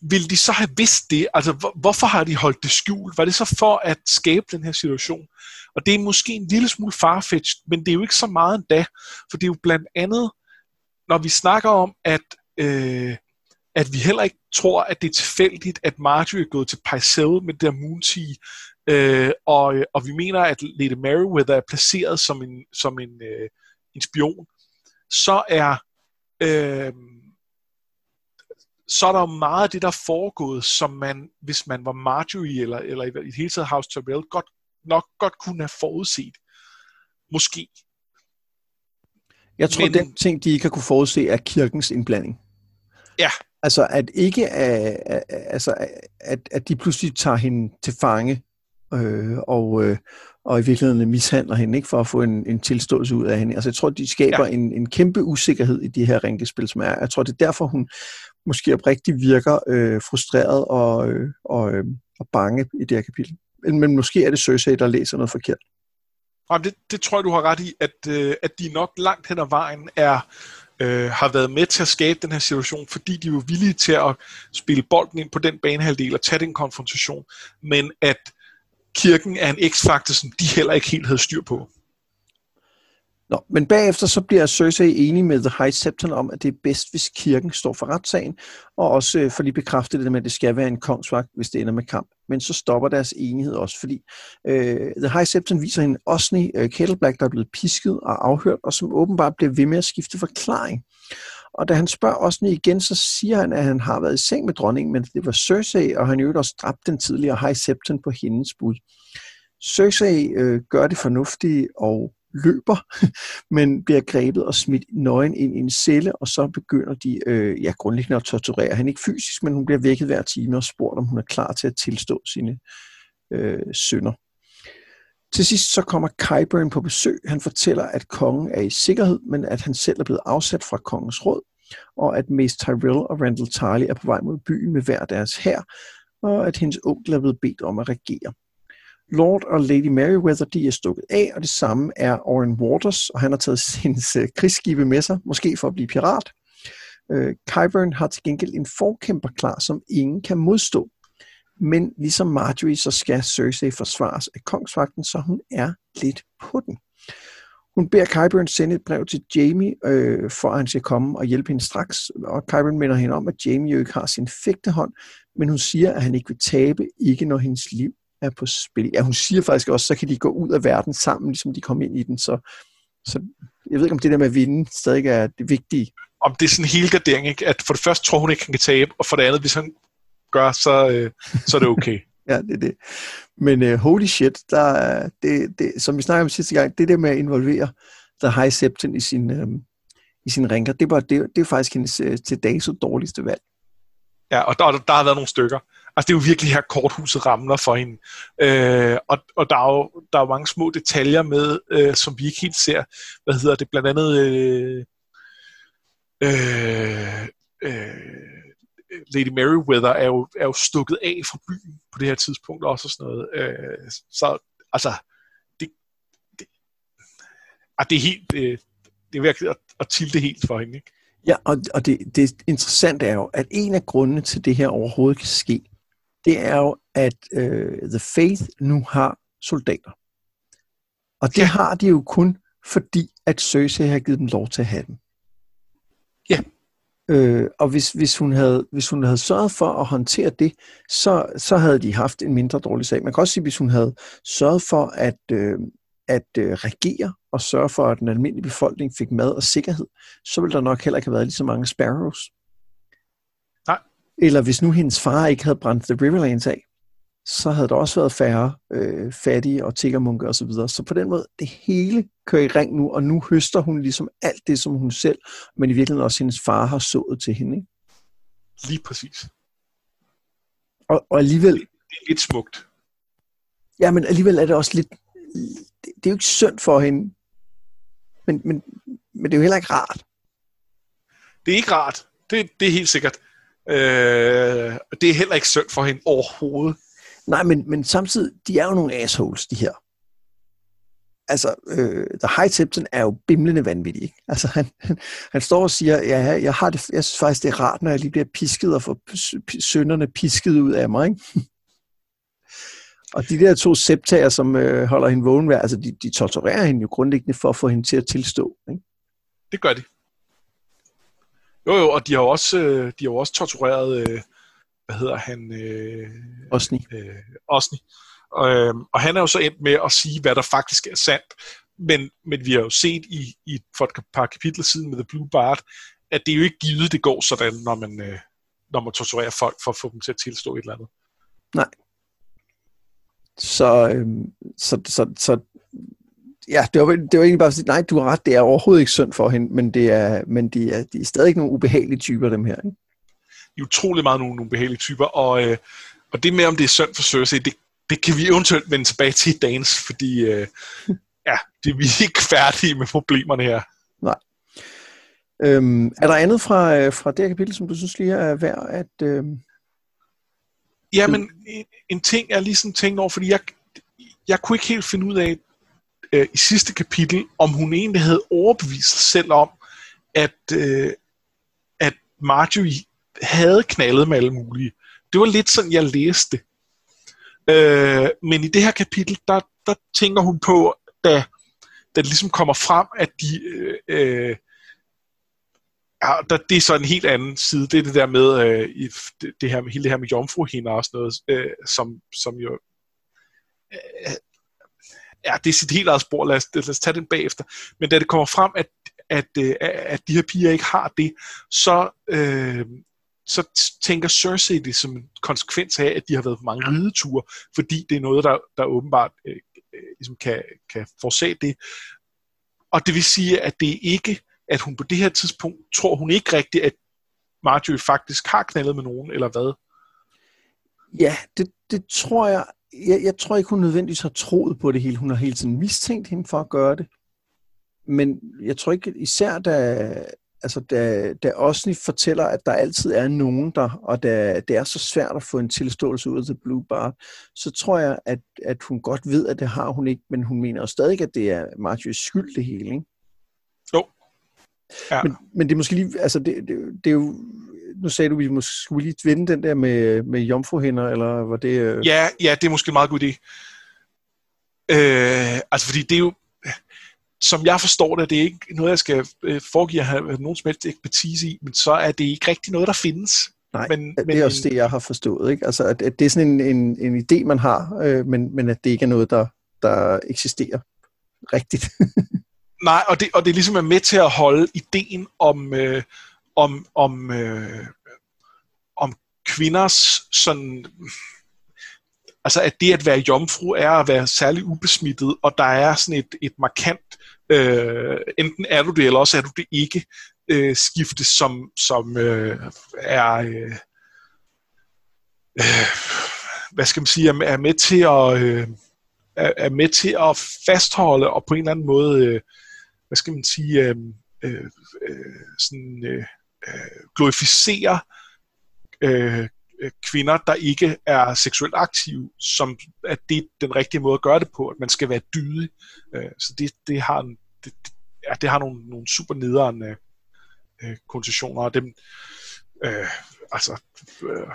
vil de så have vidst det? Altså, hvor, hvorfor har de holdt det skjult? Var det så for at skabe den her situation? Og det er måske en lille smule farfetched, men det er jo ikke så meget endda, for det er jo blandt andet, når vi snakker om, at, øh, at vi heller ikke tror, at det er tilfældigt, at Marjorie er gået til Pycelle med der Moontie, øh, og, og vi mener, at Lady Meriwether er placeret som en, som en, øh, en spion, så er... Øh, så er der jo meget af det, der er foregået, som man, hvis man var Marjorie, eller, eller i det hele taget House Tyrell, godt, nok godt kunne have forudset. Måske. Jeg tror, Men, den ting, de ikke har kunne forudse, er kirkens indblanding. Ja. Altså, at ikke at, altså, at, at de pludselig tager hende til fange, øh, og, øh, og i virkeligheden mishandler hende, ikke for at få en, en tilståelse ud af hende. Altså, jeg tror, de skaber ja. en, en kæmpe usikkerhed i de her rænkespil, som er. Jeg tror, det er derfor, hun, måske oprigtigt virker øh, frustreret og, øh, og, øh, og bange i det her kapitel. Men, men måske er det Cersei, der læser noget forkert. Jamen, det, det tror jeg, du har ret i, at, øh, at de nok langt hen ad vejen er, øh, har været med til at skabe den her situation, fordi de var villige til at spille bolden ind på den banehalvdel og tage den konfrontation, men at kirken er en x-faktor, som de heller ikke helt havde styr på. Nå, men bagefter så bliver Cersei enig med The High Septon om, at det er bedst, hvis kirken står for retssagen, og også øh, for lige bekræfte det med, at det skal være en kongsvagt, hvis det ender med kamp. Men så stopper deres enighed også, fordi øh, The High Septon viser en Osney øh, Kettleblack, der er blevet pisket og afhørt, og som åbenbart bliver ved med at skifte forklaring. Og da han spørger Osni igen, så siger han, at han har været i seng med dronningen, men det var Cersei, og han øvrigt også dræbt den tidligere High Septon på hendes bud. Cersei øh, gør det fornuftige og løber, <laughs> men bliver grebet og smidt nøgen ind i en celle, og så begynder de øh, ja, grundlæggende at torturere hende. Ikke fysisk, men hun bliver vækket hver time og spurgt, om hun er klar til at tilstå sine øh, sønder. Til sidst så kommer Kyburn på besøg. Han fortæller, at kongen er i sikkerhed, men at han selv er blevet afsat fra kongens råd, og at Mace Tyrell og Randall Tarly er på vej mod byen med hver deres hær, og at hendes onkel er blevet bedt om at regere. Lord og Lady Meriwether, de er stukket af, og det samme er Oren Waters, og han har taget <laughs> sin uh, øh, krigsskibe med sig, måske for at blive pirat. Uh, Kyburn har til gengæld en forkæmper klar, som ingen kan modstå. Men ligesom Marjorie, så skal Cersei forsvares af kongsvagten, så hun er lidt på den. Hun beder Kyburn sende et brev til Jamie, øh, for at han skal komme og hjælpe hende straks. Og Kyburn minder hende om, at Jamie jo ikke har sin fægtehånd, men hun siger, at han ikke vil tabe, ikke når hendes liv er på spil. Ja, hun siger faktisk også, så kan de gå ud af verden sammen, ligesom de kom ind i den. Så, så jeg ved ikke, om det der med at vinde stadig er det vigtige. Om det er sådan en helgardering, ikke? at for det første tror hun ikke, han kan tabe, og for det andet, hvis han gør, så, øh, så er det okay. <laughs> ja, det er det. Men uh, holy shit, der, det, det, som vi snakkede om sidste gang, det der med at involvere The High Septon i sin, øh, i sin rinker, det, var, det, det er faktisk hendes uh, til dags dårligste valg. Ja, og der, der har været nogle stykker. Altså, det er jo virkelig her korthuset ramler for hende. Øh, og og der, er jo, der er jo mange små detaljer med, øh, som vi ikke helt ser. Hvad hedder det? Blandt andet... Øh, øh, øh, Lady Meriwether er jo, er jo stukket af fra byen på det her tidspunkt også og sådan noget. Øh, så altså, det, det, ah, det er helt, øh, det er virkelig at, at tilte helt for hende, ikke? Ja, og, og det, det interessante er jo, at en af grundene til det her overhovedet kan ske, det er jo, at øh, The Faith nu har soldater. Og det ja. har de jo kun fordi, at Cersei har givet dem lov til at have dem. Ja. Øh, og hvis, hvis, hun havde, hvis hun havde sørget for at håndtere det, så, så havde de haft en mindre dårlig sag. Man kan også sige, hvis hun havde sørget for at, øh, at øh, regere og sørge for, at den almindelige befolkning fik mad og sikkerhed, så ville der nok heller ikke have været lige så mange sparrows. Eller hvis nu hendes far ikke havde brændt The Riverlands af, så havde der også været færre øh, fattige og tiggermunke osv. Så, videre. så på den måde, det hele kører i ring nu, og nu høster hun ligesom alt det, som hun selv, men i virkeligheden også hendes far har sået til hende. Ikke? Lige præcis. Og, og alligevel... Det, det er lidt smukt. Ja, men alligevel er det også lidt... Det, det er jo ikke synd for hende, men, men, men det er jo heller ikke rart. Det er ikke rart. Det, det er helt sikkert. Øh, det er heller ikke synd for hende overhovedet. Nej, men, men samtidig, de er jo nogle assholes, de her. Altså, øh, The High Tipton er jo bimlende vanvittig. Ikke? Altså, han, han, han står og siger, ja, jeg, har det, jeg synes faktisk, det er rart, når jeg lige bliver pisket og får sønderne pisket ud af mig. Ikke? <laughs> og de der to septager, som øh, holder hende vågen, altså, de, de torturerer hende jo grundlæggende for at få hende til at tilstå. Ikke? Det gør de. Jo, jo, og de har jo også, øh, de har jo også tortureret, øh, hvad hedder han? Øh, Osni. Øh, Osni. Og, øh, og han er jo så endt med at sige, hvad der faktisk er sandt. Men, men vi har jo set i, i for et par kapitler siden med The Blue Bart, at det er jo ikke givet, det går sådan, når man, øh, når man torturerer folk for at få dem til at tilstå et eller andet. Nej. Så, øh, så, så, så ja, det var, det var egentlig bare sige, nej, du har ret, det er overhovedet ikke synd for hende, men, det er, men de, er, de er stadig nogle ubehagelige typer, dem her. Ikke? De er utrolig meget nogle, nogle ubehagelige typer, og, øh, og det med, om det er synd for Cersei, det, det kan vi eventuelt vende tilbage til i dagens, fordi øh, <laughs> ja, det, vi er ikke færdige med problemerne her. Nej. Øhm, er der andet fra, øh, fra det her kapitel, som du synes lige er værd at... Øh... Jamen, en, en ting er lige sådan tænkt over, fordi jeg, jeg kunne ikke helt finde ud af, øh, i sidste kapitel, om hun egentlig havde overbevist sig selv om, at, øh, at Marjorie havde knaldet med alle mulige. Det var lidt sådan, jeg læste det. øh, Men i det her kapitel, der, der tænker hun på, da, da det ligesom kommer frem, at de... Øh, øh, ja, der, det er så en helt anden side. Det er det der med øh, det, det her, hele det her med jomfruhinder og sådan noget, øh, som, som jo øh, ja, det er sit helt eget spor, lad os, lad os tage den bagefter. Men da det kommer frem, at, at, øh, at, at de her piger ikke har det, så, øh, så tænker Cersei det som en konsekvens af, at de har været på mange rideture, fordi det er noget, der, der åbenbart øh, øh, ligesom kan, kan forsage det. Og det vil sige, at det er ikke, at hun på det her tidspunkt tror hun ikke rigtigt, at Marjorie faktisk har knaldet med nogen, eller hvad? Ja, det, det tror jeg jeg, jeg tror ikke, hun nødvendigvis har troet på det hele. Hun har hele tiden mistænkt hende for at gøre det. Men jeg tror ikke, især da, altså da, da Osni fortæller, at der altid er nogen der, og da det er så svært at få en tilståelse ud af The Blue Bar, så tror jeg, at, at hun godt ved, at det har hun ikke, men hun mener jo stadig, at det er Marjorie's skyld det hele, ikke? Jo. Ja. Men, men det er måske lige, altså det, det, det er jo nu sagde du, vi måske skulle lige vende den der med, med jomfruhinder, eller var det... Øh... Ja, ja, det er måske en meget god idé. Øh, altså, fordi det er jo, som jeg forstår det, det er ikke noget, jeg skal øh, foregive at have nogen som helst ekspertise i, men så er det ikke rigtig noget, der findes. Nej, men, det er også det, jeg har forstået. Ikke? Altså, at, at det er sådan en, en, en idé, man har, øh, men, men at det ikke er noget, der, der eksisterer rigtigt. <laughs> Nej, og det, og det ligesom er med til at holde ideen om, øh, om, om, øh, om kvinders sådan... Altså, at det at være jomfru er at være særlig ubesmittet, og der er sådan et, et markant, øh, enten er du det, eller også er du det ikke, øh, skifte, som, som øh, er... Øh, øh, hvad skal man sige, er med til at øh, er med til at fastholde og på en eller anden måde, øh, hvad skal man sige, øh, øh, øh sådan øh, øh glorificerer glorificere øh, kvinder, der ikke er seksuelt aktive, som at det er den rigtige måde at gøre det på, at man skal være dydig. Øh, så det, det har en, det, ja, det har nogle, nogle super nederen øh, øh, konnotationer, og dem, øh, altså, øh,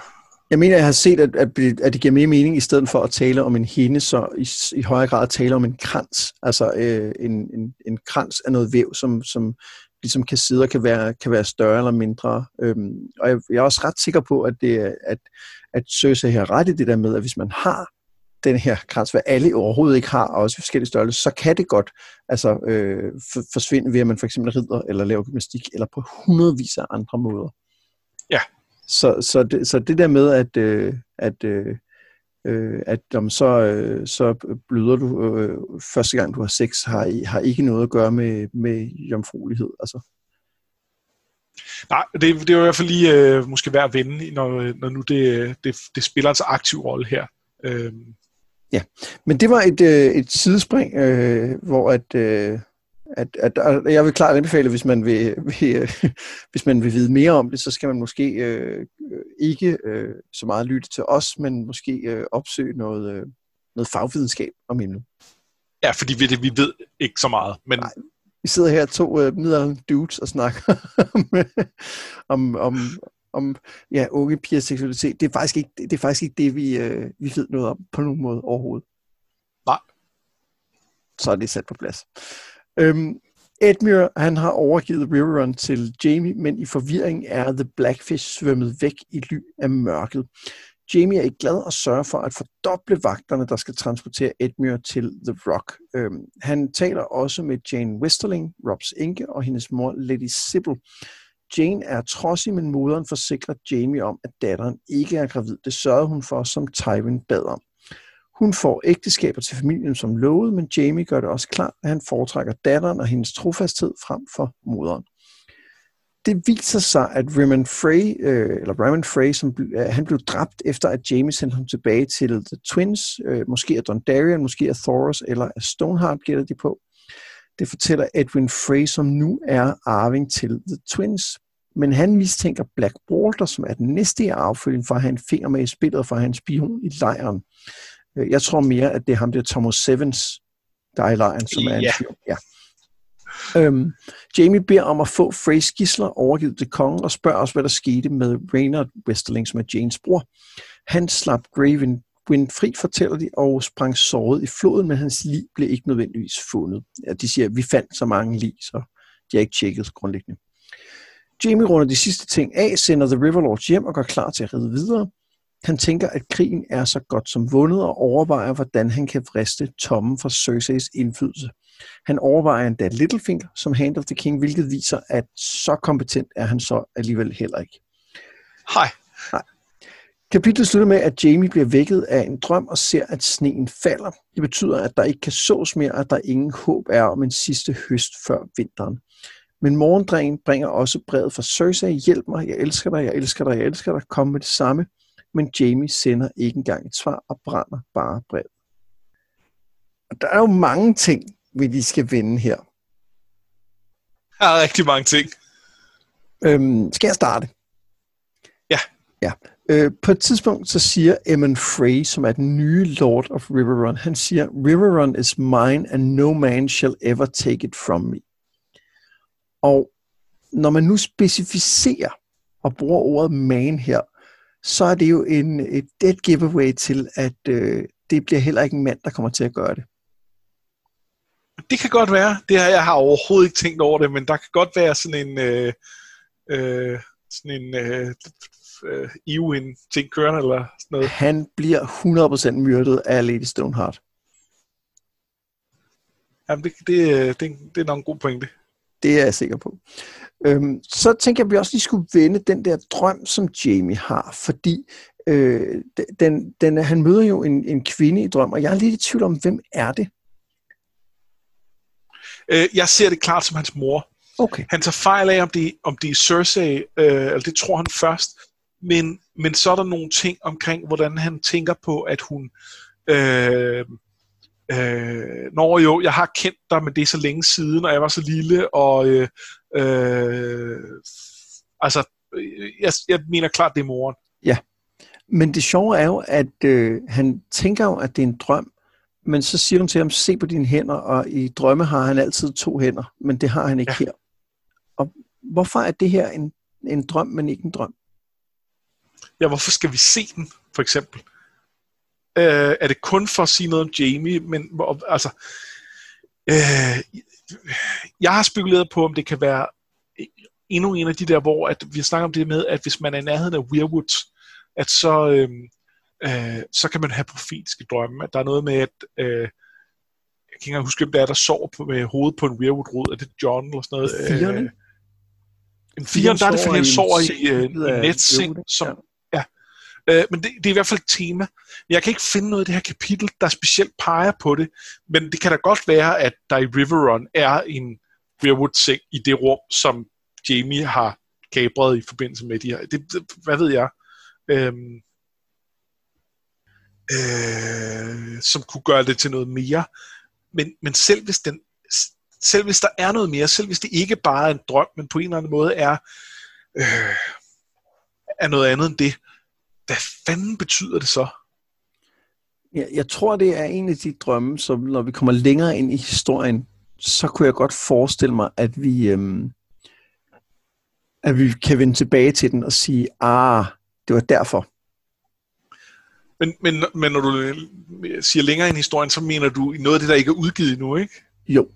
jeg mener, jeg har set, at, at, at det giver mere mening, i stedet for at tale om en hende, så i, i højere grad tale om en krans. Altså øh, en, en, en krans af noget væv, som, som ligesom kan sidde og kan være, kan være større eller mindre. Øhm, og jeg, jeg er også ret sikker på, at, det, at, at Søsa har ret i det der med, at hvis man har den her krans, hvad alle overhovedet ikke har, og også i forskellige størrelser, så kan det godt altså, øh, for, forsvinde ved, at man for eksempel rider eller laver gymnastik, eller på hundredvis af andre måder. Ja. Så, så, det, så det der med, at, øh, at, øh, øh at om så, øh, så bløder du øh, første gang, du har sex, har, har ikke noget at gøre med, med jomfruelighed. Altså. Nej, det, det er i hvert fald lige øh, måske værd at vende, når, når nu det, det, det spiller en så aktiv rolle her. Øh. Ja, men det var et, øh, et sidespring, øh, hvor at, øh, at, at, at jeg vil klart anbefale, hvis man vil, vil <laughs> hvis man vil vide mere om det, så skal man måske øh, ikke øh, så meget lytte til os, men måske øh, opsøge noget, øh, noget fagvidenskab om emnet. Ja, fordi vi, vi ved ikke så meget. Men... Nej, vi sidder her to øh, middelalderne dudes og snakker <laughs> om, om, om, om ja, unge pigers seksualitet. Det er faktisk ikke det, er faktisk ikke det vi, øh, vi ved noget om på nogen måde overhovedet. Nej. Så er det sat på plads. Øhm, Edmure, han har overgivet Riverrun til Jamie, men i forvirring er The Blackfish svømmet væk i ly af mørket. Jamie er ikke glad og sørger for at fordoble vagterne, der skal transportere Edmure til The Rock. Øhm, han taler også med Jane Westerling, Robs enke, og hendes mor Lady Sybil. Jane er trodsig, men moderen forsikrer Jamie om, at datteren ikke er gravid. Det sørgede hun for, som Tywin bad om. Hun får ægteskaber til familien som lovet, men Jamie gør det også klart, at han foretrækker datteren og hendes trofasthed frem for moderen. Det viser sig, at Raymond Frey, øh, eller Raymond Frey, som, øh, han blev dræbt efter, at Jamie sendte ham tilbage til The Twins, øh, måske af Dondarrion, måske af Thoros eller af Stoneheart, gætter de på. Det fortæller Edwin Frey, som nu er arving til The Twins. Men han mistænker Black Walter, som er den næste i affølgen, for at have en finger med i spillet, for at have en spion i lejren. Øh, jeg tror mere, at det er ham, der Thomas Sevens, der er i lejren, som er en. Ja. Øhm, Jamie beder om at få Freys gisler overgivet til kongen og spørger også, hvad der skete med Raynard Westerling, som er Janes bror. Han slap Graven Wind fri, fortæller de, og sprang såret i floden, men hans lig blev ikke nødvendigvis fundet. Ja, de siger, at vi fandt så mange lig, så de har ikke tjekket grundlæggende. Jamie runder de sidste ting af, sender The Riverlords hjem og går klar til at ride videre. Han tænker, at krigen er så godt som vundet og overvejer, hvordan han kan vriste tommen fra Cerseis indflydelse. Han overvejer endda Littlefinger som Hand of the King, hvilket viser, at så kompetent er han så alligevel heller ikke. Hej. Nej. Kapitlet slutter med, at Jamie bliver vækket af en drøm og ser, at sneen falder. Det betyder, at der ikke kan sås mere, og at der ingen håb er om en sidste høst før vinteren. Men morgendrengen bringer også brevet fra Cersei. Hjælp mig, jeg elsker dig, jeg elsker dig, jeg elsker dig. Kom med det samme. Men Jamie sender ikke engang et svar og brænder bare brevet. Og der er jo mange ting, vi lige skal vende her. Der er rigtig mange ting. Øhm, skal jeg starte? Ja. Ja. Øh, på et tidspunkt så siger Emmon Frey, som er den nye Lord of Riverrun, han siger, Riverrun is mine, and no man shall ever take it from me. Og når man nu specificerer og bruger ordet man her, så er det jo en, et dead giveaway til, at øh, det bliver heller ikke en mand, der kommer til at gøre det. Det kan godt være. Det her, jeg har overhovedet ikke tænkt over det, men der kan godt være sådan en... Øh, øh, sådan en øh, øh, Ewan ting kørende eller sådan noget. Han bliver 100% myrdet af Lady Stoneheart. Jamen, det, det, det, det er nok en god pointe. Det er jeg sikker på. Øhm, så tænker jeg, at vi også lige skulle vende den der drøm, som Jamie har, fordi øh, den, den, han møder jo en, en kvinde i drøm, og jeg er lidt i tvivl om, hvem er det? Øh, jeg ser det klart som hans mor. Okay. Han tager fejl af, om det, om det er Cersei, øh, eller det tror han først, men, men så er der nogle ting omkring, hvordan han tænker på, at hun... Øh, øh, når jo, jeg har kendt dig, men det er så længe siden, og jeg var så lille, og øh, øh, altså, jeg, jeg mener klart, det er moren. Ja, men det sjove er jo, at øh, han tænker jo, at det er en drøm, men så siger hun til ham, se på dine hænder, og i drømme har han altid to hænder, men det har han ikke ja. her. Og hvorfor er det her en, en drøm, men ikke en drøm? Ja, hvorfor skal vi se den, for eksempel? Øh, er det kun for at sige noget om Jamie? Men altså, øh, jeg har spekuleret på, om det kan være endnu en af de der, hvor at vi snakker om det med, at hvis man er i nærheden af Weirwoods, at så, øh, øh, så kan man have profetiske drømme. At der er noget med, at øh, jeg kan ikke engang huske, hvem det er, der sover på, med hovedet på en Weirwood-rod. Er det John eller sådan noget? Fierne? Øh, En firen, der er det, fordi han sover i, øh, en netseng, som... Ja. Øh, men det, det er i hvert fald et tema. Jeg kan ikke finde noget i det her kapitel, der specielt peger på det, men det kan da godt være, at der i Riverrun er en Weirwood-seng i det rum, som Jamie har kabret i forbindelse med de her. Det, det, hvad ved jeg? Øhm, øh, som kunne gøre det til noget mere. Men, men selv hvis den selv hvis der er noget mere, selv hvis det ikke bare er en drøm, men på en eller anden måde er, øh, er noget andet end det, hvad fanden betyder det så? Jeg, jeg tror, det er en af de drømme, som når vi kommer længere ind i historien, så kunne jeg godt forestille mig, at vi, øhm, at vi kan vende tilbage til den og sige, ah, det var derfor. Men, men, men når du siger længere ind i historien, så mener du noget af det, der ikke er udgivet nu, ikke? Jo.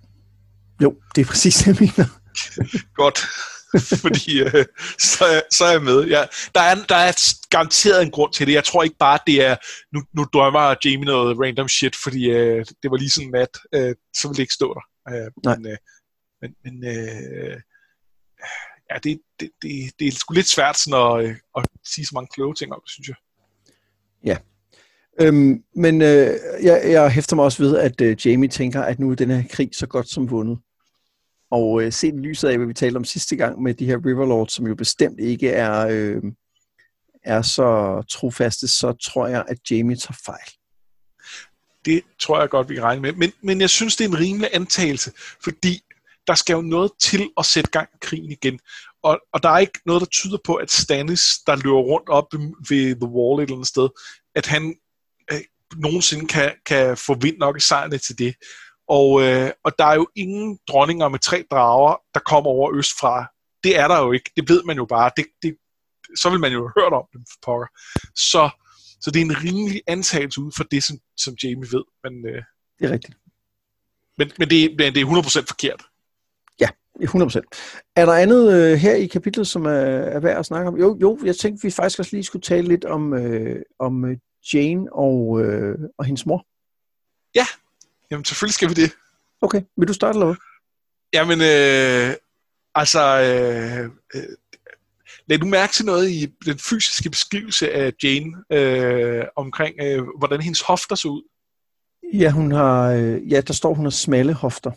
Jo, det er præcis det, jeg mener. <laughs> Godt. <laughs> fordi øh, så, så er jeg med. Ja, der, er, der er garanteret en grund til det. Jeg tror ikke bare, det er, nu, nu drømmer Jamie noget random shit, fordi øh, det var lige sådan nat, øh, så vil det ikke stå der. Øh, Nej. Men, øh, men, men øh, ja, det, det, det, det er sgu lidt svært sådan at, øh, at sige så mange kloge ting om det, synes jeg. Ja. Øhm, men øh, jeg, jeg hæfter mig også ved, at øh, Jamie tænker, at nu er den her krig så godt som vundet. Og øh, set i lyset af, hvad vi talte om sidste gang med de her Riverlords, som jo bestemt ikke er, øh, er så trofaste, så tror jeg, at Jamie tager fejl. Det tror jeg godt, vi kan regne med. Men, men jeg synes, det er en rimelig antagelse, fordi der skal jo noget til at sætte gang i krigen igen. Og, og der er ikke noget, der tyder på, at Stannis, der løber rundt op ved The Wall et eller andet sted, at han øh, nogensinde kan, kan få vind nok i sejrene til det. Og, øh, og der er jo ingen dronninger med tre drager, der kommer over øst fra. Det er der jo ikke. Det ved man jo bare. Det, det, så vil man jo have hørt om dem for pokker. Så, så det er en rimelig antagelse ud for det, som, som Jamie ved. Men, øh, det er rigtigt. Men, men, det, men det er 100% forkert. Ja, 100%. Er der andet øh, her i kapitlet, som er, er værd at snakke om? Jo, jo, jeg tænkte, vi faktisk også lige skulle tale lidt om, øh, om øh, Jane og, øh, og hendes mor. Ja, Jamen, selvfølgelig skal vi det. Okay, vil du starte, eller hvad? Jamen, øh, altså... Øh, øh, lad du mærke til noget i den fysiske beskrivelse af Jane øh, omkring, øh, hvordan hendes hofter så ud? Ja, hun har, øh, ja, der står, hun har smalle hofter.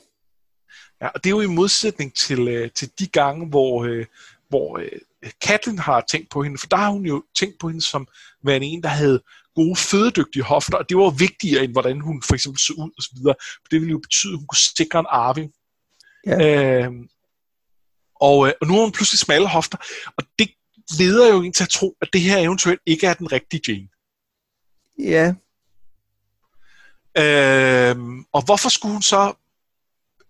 Ja, og det er jo i modsætning til, øh, til de gange, hvor, øh, hvor øh, Katlin har tænkt på hende, for der har hun jo tænkt på hende som værende en, der havde gode, fødedygtige hofter, og det var vigtigere end hvordan hun for eksempel så ud og så videre. For det ville jo betyde, at hun kunne sikre en arving. Ja. Øhm, og, øh, og nu har hun pludselig smalle hofter, og det leder jo en til at tro, at det her eventuelt ikke er den rigtige Jane. Ja. Øhm, og hvorfor skulle hun så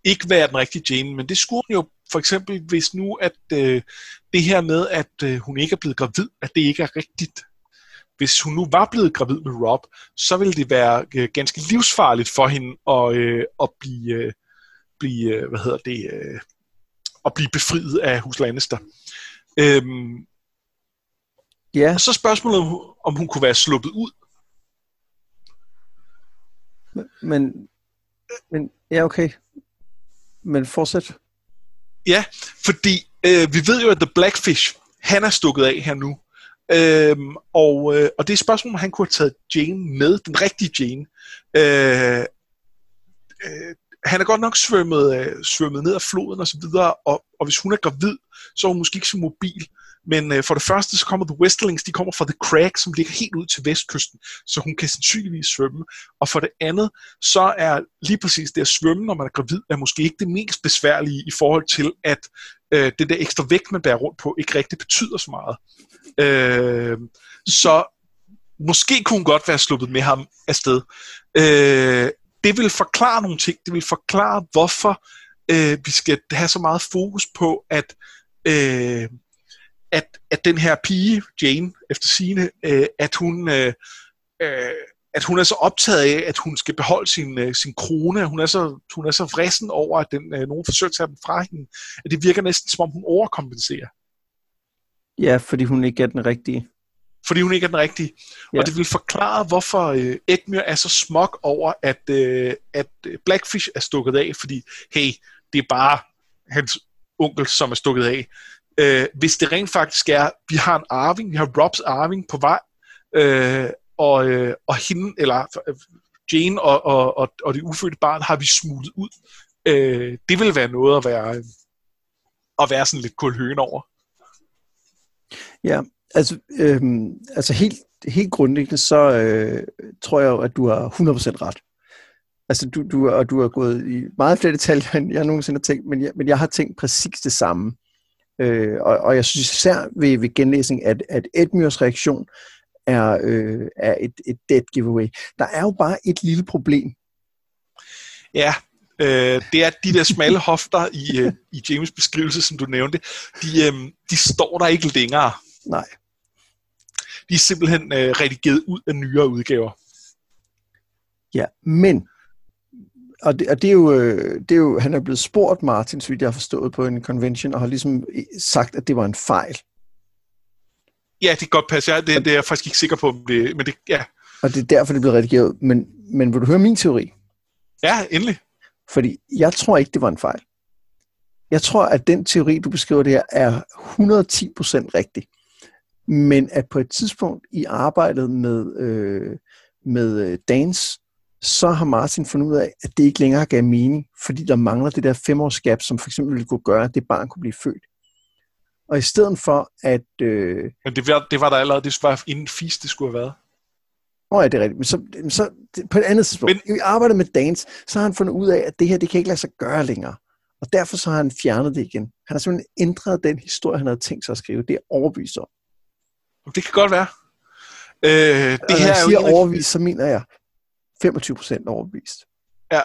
ikke være den rigtige Jane? Men det skulle hun jo for eksempel, hvis nu at øh, det her med, at øh, hun ikke er blevet gravid, at det ikke er rigtigt hvis hun nu var blevet gravid med Rob, så ville det være øh, ganske livsfarligt for hende at, øh, at blive, øh, blive, øh, hvad hedder det, øh, at blive befriet af hus Lannister. Øhm, ja. Og så spørgsmålet, om hun kunne være sluppet ud. Men, men ja, okay. Men fortsæt. Ja, fordi øh, vi ved jo, at The Blackfish, han er stukket af her nu. Øhm, og, øh, og det er et spørgsmål, om han kunne have taget Jane med, den rigtige Jane. Øh, øh, han er godt nok svømmet, øh, svømmet ned af floden og så videre, og, og hvis hun er gravid, så er hun måske ikke så mobil. Men øh, for det første, så kommer The Westerlings, de kommer fra The Crack, som ligger helt ud til vestkysten, så hun kan sandsynligvis svømme. Og for det andet, så er lige præcis det at svømme, når man er gravid, er måske ikke det mest besværlige i forhold til, at øh, det der ekstra vægt, man bærer rundt på, ikke rigtig betyder så meget. Øh, så måske kunne hun godt være sluppet med ham afsted. Øh, det vil forklare nogle ting. Det vil forklare, hvorfor øh, vi skal have så meget fokus på, at, øh, at, at den her pige, Jane, efter sine, øh, at hun... Øh, øh, at hun er så optaget af, at hun skal beholde sin, øh, sin krone, hun er så, hun er så vristen over, at den, øh, nogen forsøger at tage den fra hende, at det virker næsten som om hun overkompenserer. Ja, fordi hun ikke er den rigtige. Fordi hun ikke er den rigtige. Ja. Og det vil forklare, hvorfor øh, Edmure er så smuk over, at, øh, at Blackfish er stukket af, fordi hey, det er bare hans onkel, som er stukket af. øh, hvis det rent faktisk er, vi har en arving, vi har Robs arving på vej, øh, og, øh, og hende, eller øh, Jane og, og, og, og det ufødte barn har vi smuglet ud. Øh, det vil være noget at være, øh, at være sådan lidt kulhøen over. Ja, altså, øh, altså helt, helt grundlæggende, så øh, tror jeg jo, at du har 100% ret. Altså, du, du, og du har gået i meget flere detaljer, end jeg nogensinde har tænkt, men jeg, men jeg har tænkt præcis det samme. Øh, og, og jeg synes især ved, ved genlæsning, at, at Edmures reaktion er, øh, er et, et dead giveaway. Der er jo bare et lille problem. Ja, øh, det er de der smalle <laughs> hofter i, øh, i James beskrivelse, som du nævnte, de, øh, de står der ikke længere. Nej. De er simpelthen øh, redigeret ud af nyere udgaver. Ja, men og det, og det, er jo, øh, det er jo, han er blevet spurgt, Martin, så vidt jeg har forstået, på en convention, og har ligesom sagt, at det var en fejl. Ja, det kan godt passe. Ja, det, det er jeg faktisk ikke sikker på, det, men det, ja. Og det er derfor, det blev redigeret. Men, men vil du høre min teori? Ja, endelig. Fordi jeg tror ikke, det var en fejl. Jeg tror, at den teori, du beskriver der, er 110% rigtig. Men at på et tidspunkt i arbejdet med, øh, med øh, dans, så har Martin fundet ud af, at det ikke længere gav mening, fordi der mangler det der femårsgab, som for eksempel ville kunne gøre, at det barn kunne blive født. Og i stedet for at... Øh, Men det var, det var der allerede, det var inden FIS, det skulle have været. Oh, ja, det er rigtigt. Men så, så på et andet tidspunkt, Men, i arbejdet med dance, så har han fundet ud af, at det her, det kan ikke lade sig gøre længere. Og derfor så har han fjernet det igen. Han har simpelthen ændret den historie, han havde tænkt sig at skrive. Det er overbevist om. Det kan godt være. Øh, det og her jeg siger er jo overbevist, så mener jeg 25 procent overbevist. Ja.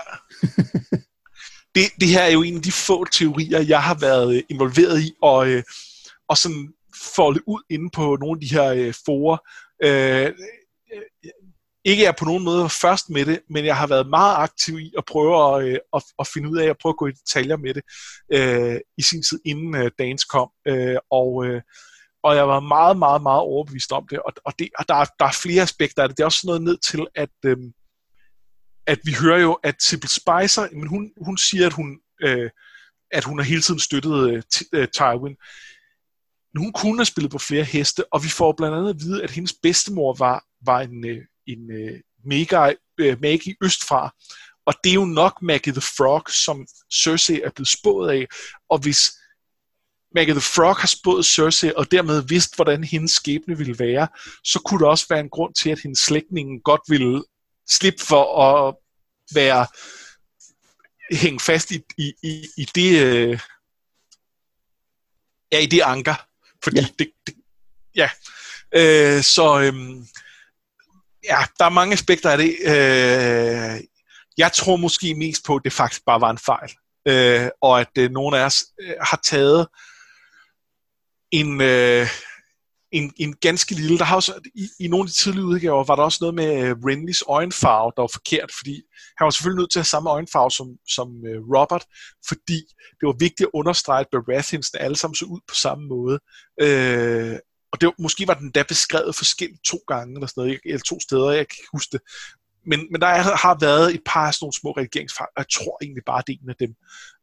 <laughs> det, det her er jo en af de få teorier, jeg har været involveret i, og, øh, og sådan folde ud inde på nogle af de her øh, forer. Øh, øh, ikke er på nogen måde først med det, men jeg har været meget aktiv i at prøve at, øh, at, at finde ud af, at prøve at gå i detaljer med det øh, i sin tid, inden øh, dagens kom. Øh, og, øh, og jeg var meget, meget, meget overbevist om det, og, og, det, og der, er, der er flere aspekter af det. Det er også noget ned til, at, øh, at vi hører jo, at Sibyl Spicer, men hun, hun siger, at hun, øh, at hun har hele tiden støttet øh, øh, Tywin. Hun kunne have spillet på flere heste, og vi får blandt andet at vide, at hendes bedstemor var, var en, øh, en øh, mega øh, magi østfra, og det er jo nok Maggie the Frog, som Cersei er blevet spået af, og hvis Maggie the Frog har spået Cersei, og dermed vidst, hvordan hendes skæbne ville være, så kunne der også være en grund til, at hendes slægtningen godt ville slippe for at være hænge fast i, i, i, i det øh, ja, i det anker. Fordi ja. det, det ja. Øh, så øhm, ja, der er mange aspekter af det. Øh, jeg tror måske mest på, at det faktisk bare var en fejl. Øh, og at øh, nogle af os øh, har taget en, øh, en, en ganske lille, der har også, i, i nogle af de tidlige udgaver, var der også noget med uh, Renlys øjenfarve, der var forkert, fordi han var selvfølgelig nødt til at have samme øjenfarve som, som uh, Robert, fordi det var vigtigt at understrege, at Baratheons alle sammen så ud på samme måde. Uh, og det var, måske var den da beskrevet forskelligt to gange, eller, sådan noget, eller to steder, jeg kan ikke huske det. Men, men der er, har været et par af sådan nogle små redigeringsfejl, og jeg tror egentlig bare, det er en af dem.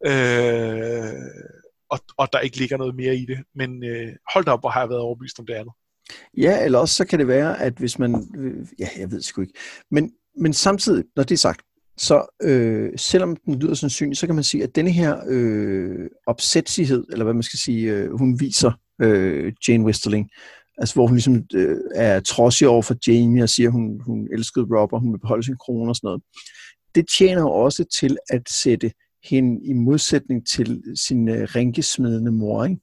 Øh, og, og der ikke ligger noget mere i det. Men øh, hold da op, hvor har jeg været overbevist om det andet. Ja, eller også så kan det være, at hvis man... Øh, ja, jeg ved sgu ikke. Men, men samtidig, når det er sagt, så øh, selvom den lyder sandsynlig, så kan man sige, at denne her øh, opsætsighed, eller hvad man skal sige, øh, hun viser øh, Jane Westerling, altså hvor hun ligesom øh, er trodsig over for Jamie og siger, at hun, hun elskede Rob, og hun vil beholde sin krone og sådan noget. Det tjener jo også til at sætte hende i modsætning til sin uh, rænkesmedende mor, ikke?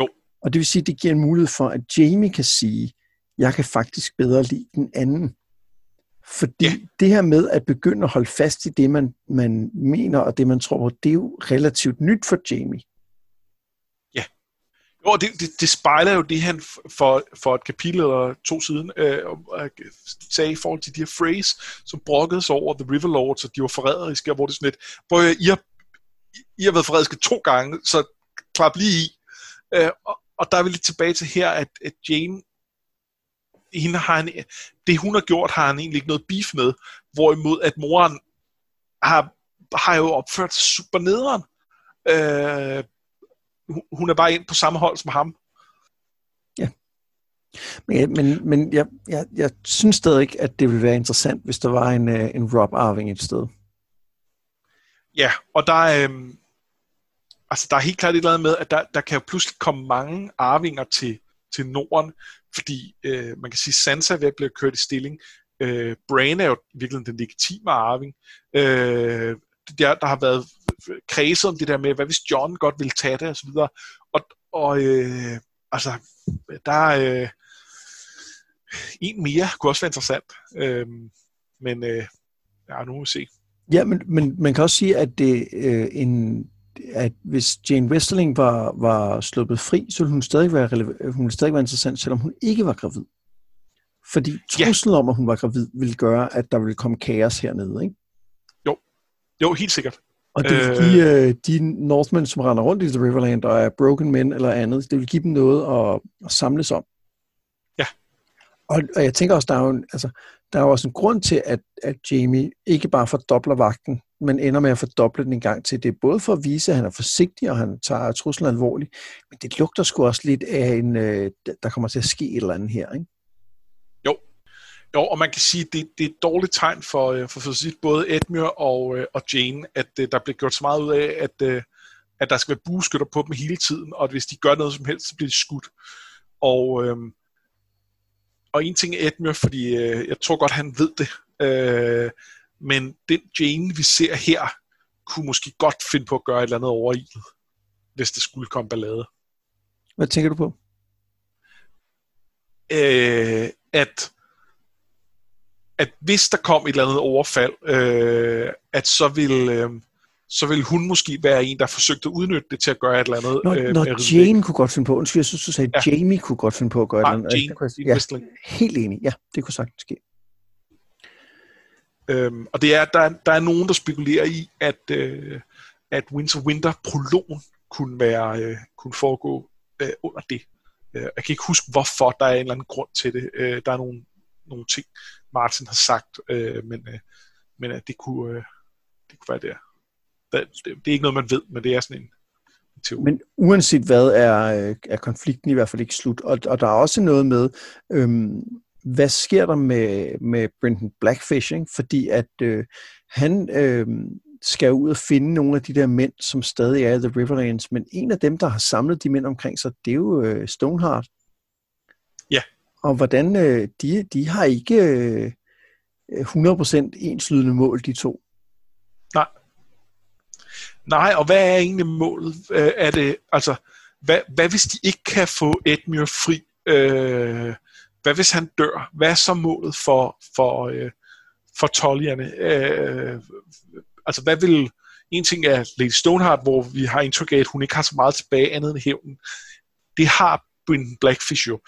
Jo. Og det vil sige, at det giver en mulighed for, at Jamie kan sige, jeg kan faktisk bedre lide den anden. Fordi ja. det her med at begynde at holde fast i det, man, man mener og det, man tror på, det er jo relativt nyt for Jamie. Jo, det, det, det spejler jo det, han for, for et kapitel eller to siden øh, øh, sagde i forhold til de her phrase, som brokkede sig over The River Lords, og de var forræderiske, og hvor det sådan lidt, hvor I har, I har været forræderiske to gange, så klap lige i. Øh, og, og der er vi lidt tilbage til her, at, at Jane, hende har han, det hun har gjort, har han egentlig ikke noget beef med, hvorimod at moren har, har jo opført super nederen. Øh, hun er bare ind på samme hold som ham. Ja. Men, men, men jeg, jeg, jeg synes stadig ikke, at det ville være interessant, hvis der var en, øh, en Rob Arving et sted. Ja, og der er, øhm, altså der er helt klart et eller andet med, at der, der kan jo pludselig komme mange arvinger til, til Norden, fordi øh, man kan sige, Sansa er ved at blive kørt i stilling. Øh, Bran er jo virkelig den legitime arving. Øh, der, der har været kredset om det der med, hvad hvis John godt vil tage det, og så videre. Og, og øh, altså, der er øh, en mere, kunne også være interessant. Øh, men øh, ja, nu må vi se. Ja, men, men man kan også sige, at det øh, en at hvis Jane Westerling var, var sluppet fri, så ville hun stadig være, hun ville stadig være interessant, selvom hun ikke var gravid. Fordi truslen ja. om, at hun var gravid, ville gøre, at der ville komme kaos hernede, ikke? Jo, jo helt sikkert. Og det vil give øh, øh de Northmen, som render rundt i The Riverland og er broken men eller andet, det vil give dem noget at, at samles om. Ja. Og, og jeg tænker også, der er jo en, altså, der er jo også en grund til, at, at Jamie ikke bare fordobler vagten, men ender med at fordoble den en gang til. Det er både for at vise, at han er forsigtig, og han tager truslen alvorligt, men det lugter sgu også lidt af, en, øh, der kommer til at ske et eller andet her, ikke? Jo, og man kan sige, at det, det er et dårligt tegn for, øh, for, for sige, både Edmure og, øh, og Jane, at der bliver gjort så meget ud af, at, at der skal være bueskytter på dem hele tiden, og at hvis de gør noget som helst, så bliver de skudt. Og, øh, og en ting er Edmure, fordi øh, jeg tror godt, han ved det. Øh, men den Jane, vi ser her, kunne måske godt finde på at gøre et eller andet over i, hvis det skulle komme ballade. Hvad tænker du på? Øh, at at hvis der kom et eller andet overfald, øh, at så vil, øh, så vil hun måske være en, der forsøgte at udnytte det til at gøre et eller andet. Når, øh, når Jane kunne godt finde på, undskyld, jeg synes, du sagde, ja. Jamie kunne godt finde på at gøre ah, et eller andet. Jane, ja, helt enig, ja, det kunne sagtens ske. Øhm, og det er, der, der er nogen, der spekulerer i, at, øh, at Winter Winter prologen kunne, være, øh, kunne foregå øh, under det. Øh, jeg kan ikke huske, hvorfor der er en eller anden grund til det. Øh, der er nogle, nogle ting, Martin har sagt, øh, men, øh, men at det kunne, øh, det kunne være der. Det, det, er ikke noget, man ved, men det er sådan en, teori. Men uanset hvad, er, øh, er konflikten i hvert fald ikke slut. Og, og der er også noget med, øhm, hvad sker der med, med Brendan Blackfish? Ikke? Fordi at øh, han øh, skal ud og finde nogle af de der mænd, som stadig er i The Riverlands, men en af dem, der har samlet de mænd omkring sig, det er jo øh, Stoneheart. Ja. Og hvordan, øh, de, de har ikke øh, 100% enslydende mål, de to. Nej. Nej, og hvad er egentlig målet? Øh, er det, altså, hvad, hvad hvis de ikke kan få Edmure fri? Øh, hvad hvis han dør? Hvad er så målet for, for, øh, for tollierne? Øh, altså, hvad vil... En ting er Lady Stoneheart, hvor vi har indtryk af, at hun ikke har så meget tilbage andet end hævnen. Det har Brendan Blackfish jo. Øh,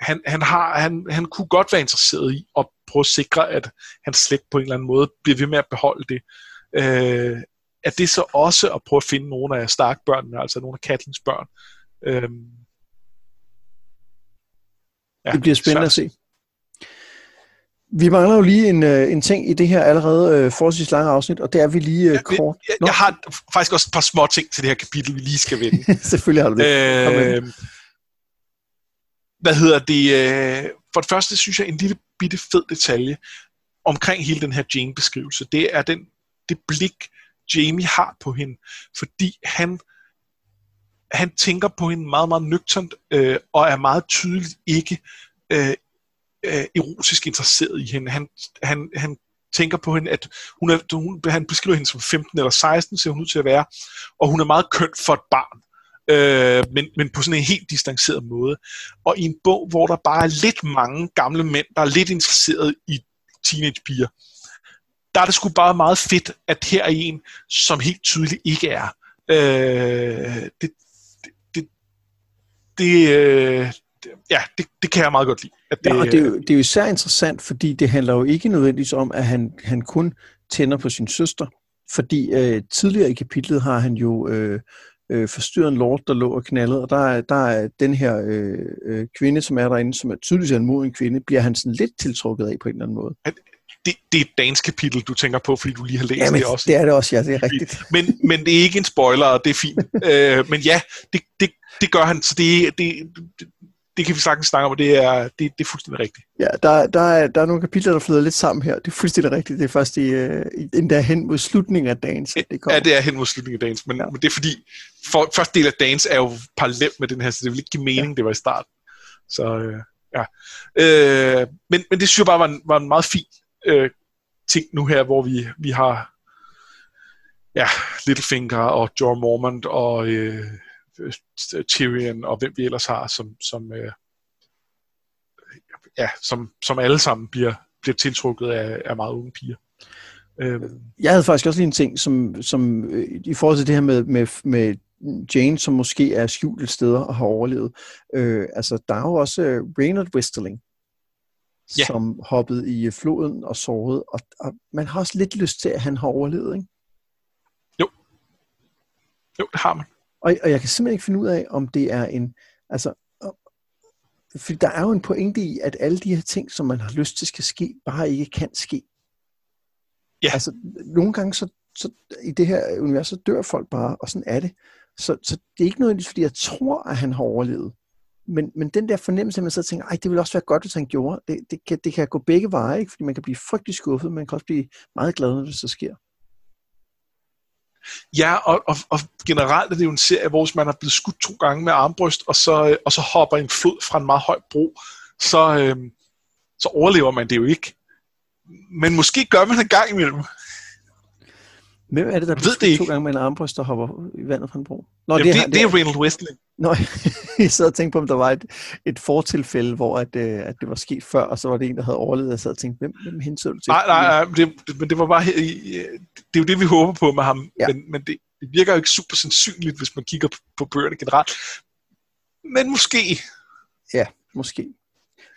han, han, har, han, han kunne godt være interesseret i at prøve at sikre, at hans slægt på en eller anden måde bliver ved med at beholde det. Øh, er det så også at prøve at finde nogle af Stark-børnene, altså nogle af Katlins børn? Øh, Ja, det bliver spændende svært. at se. Vi mangler jo lige en, øh, en ting i det her allerede øh, forholdsvis lange afsnit, og det er vi lige øh, ja, kort. Jeg, jeg har faktisk også et par små ting til det her kapitel, vi lige skal vende. <laughs> Selvfølgelig har du det. Øh, hvad hedder det? Øh, for det første synes jeg, en lille bitte fed detalje omkring hele den her Jane-beskrivelse, det er den, det blik, Jamie har på hende, fordi han han tænker på hende meget, meget nøgternt, øh, og er meget tydeligt ikke øh, øh, erotisk interesseret i hende. Han, han, han tænker på hende, at hun er, hun, han beskriver hende som 15 eller 16, ser hun ud til at være, og hun er meget køn for et barn. Øh, men, men på sådan en helt distanceret måde. Og i en bog, hvor der bare er lidt mange gamle mænd, der er lidt interesseret i teenagepiger, der er det sgu bare meget fedt, at her er en, som helt tydeligt ikke er. Øh, det, det, det, det, øh, ja, det, det kan jeg meget godt lide. At det, ja, og det, er jo, det er jo især interessant, fordi det handler jo ikke nødvendigvis om, at han, han kun tænder på sin søster. Fordi øh, tidligere i kapitlet har han jo øh, øh, forstyrret en lord, der lå og knaldede, og der er, der er den her øh, øh, kvinde, som er derinde, som er tydeligvis en moden kvinde, bliver han sådan lidt tiltrukket af på en eller anden måde. det, det er et dansk kapitel, du tænker på, fordi du lige har læst ja, men det også. det er det også, ja, det er rigtigt. Men, men det er ikke en spoiler, og det er fint. <laughs> øh, men ja, det, det, det gør han, så det, det, det, kan vi sagtens snakke om, og det er, det, det er fuldstændig rigtigt. Ja, der, der, er, der er nogle kapitler, der flyder lidt sammen her. Det er fuldstændig rigtigt. Det er først i, uh, endda hen mod slutningen af dagen, så det kommer. Ja, det er hen mod slutningen af dagen, men, ja. men det er fordi, for, første del af dagen er jo parallelt med den her, så det vil ikke give mening, ja. det var i starten. Så øh, ja. Øh, men, men det synes jeg bare var en, var en meget fin øh, ting nu her, hvor vi, vi har ja, Littlefinger og Jorah Mormont og øh, Tyrion og hvem vi ellers har, som, som, øh, ja, som, som alle sammen bliver, bliver tiltrukket af, af meget unge piger. Øhm. Jeg havde faktisk også lige en ting, som, som øh, i forhold til det her med, med, med Jane, som måske er skjult et sted og har overlevet. Øh, altså, der er jo også uh, Reynard Westerling, ja. som hoppede i floden og sårede, og, og man har også lidt lyst til, at han har overlevet, ikke? Jo. Jo, det har man. Og, og jeg kan simpelthen ikke finde ud af, om det er en... Altså, for der er jo en pointe i, at alle de her ting, som man har lyst til skal ske, bare ikke kan ske. Ja. Altså, nogle gange så, så i det her univers, så dør folk bare, og sådan er det. Så, så det er ikke noget, fordi jeg tror, at han har overlevet. Men, men den der fornemmelse, at man så tænker, ej, det ville også være godt, hvis han gjorde, det, det, kan, det kan gå begge veje, ikke? fordi man kan blive frygtelig skuffet, men man kan også blive meget glad, når det så sker. Ja, og, og, og generelt er det jo en serie, hvor man er blevet skudt to gange med armbryst, og så, øh, og så hopper en flod fra en meget høj bro, så, øh, så overlever man det jo ikke. Men måske gør man en gang imellem. Hvem er det, der ved det ikke. to gange med en armbryst, der hopper i vandet fra en bro? Nå, Jamen, det, det, det er Reynold Westling. Nå, <laughs> jeg sad og tænkte på, om der var et, et fortilfælde, hvor at, øh, at det var sket før, og så var det en, der havde overlevet, og jeg sad og tænkte, hvem, hvem henså du til? Nej, nej, nej men det, men det var bare, det er jo det, vi håber på med ham, ja. men, men det, det virker jo ikke super sandsynligt, hvis man kigger på, på bøgerne generelt. Men måske. Ja, måske.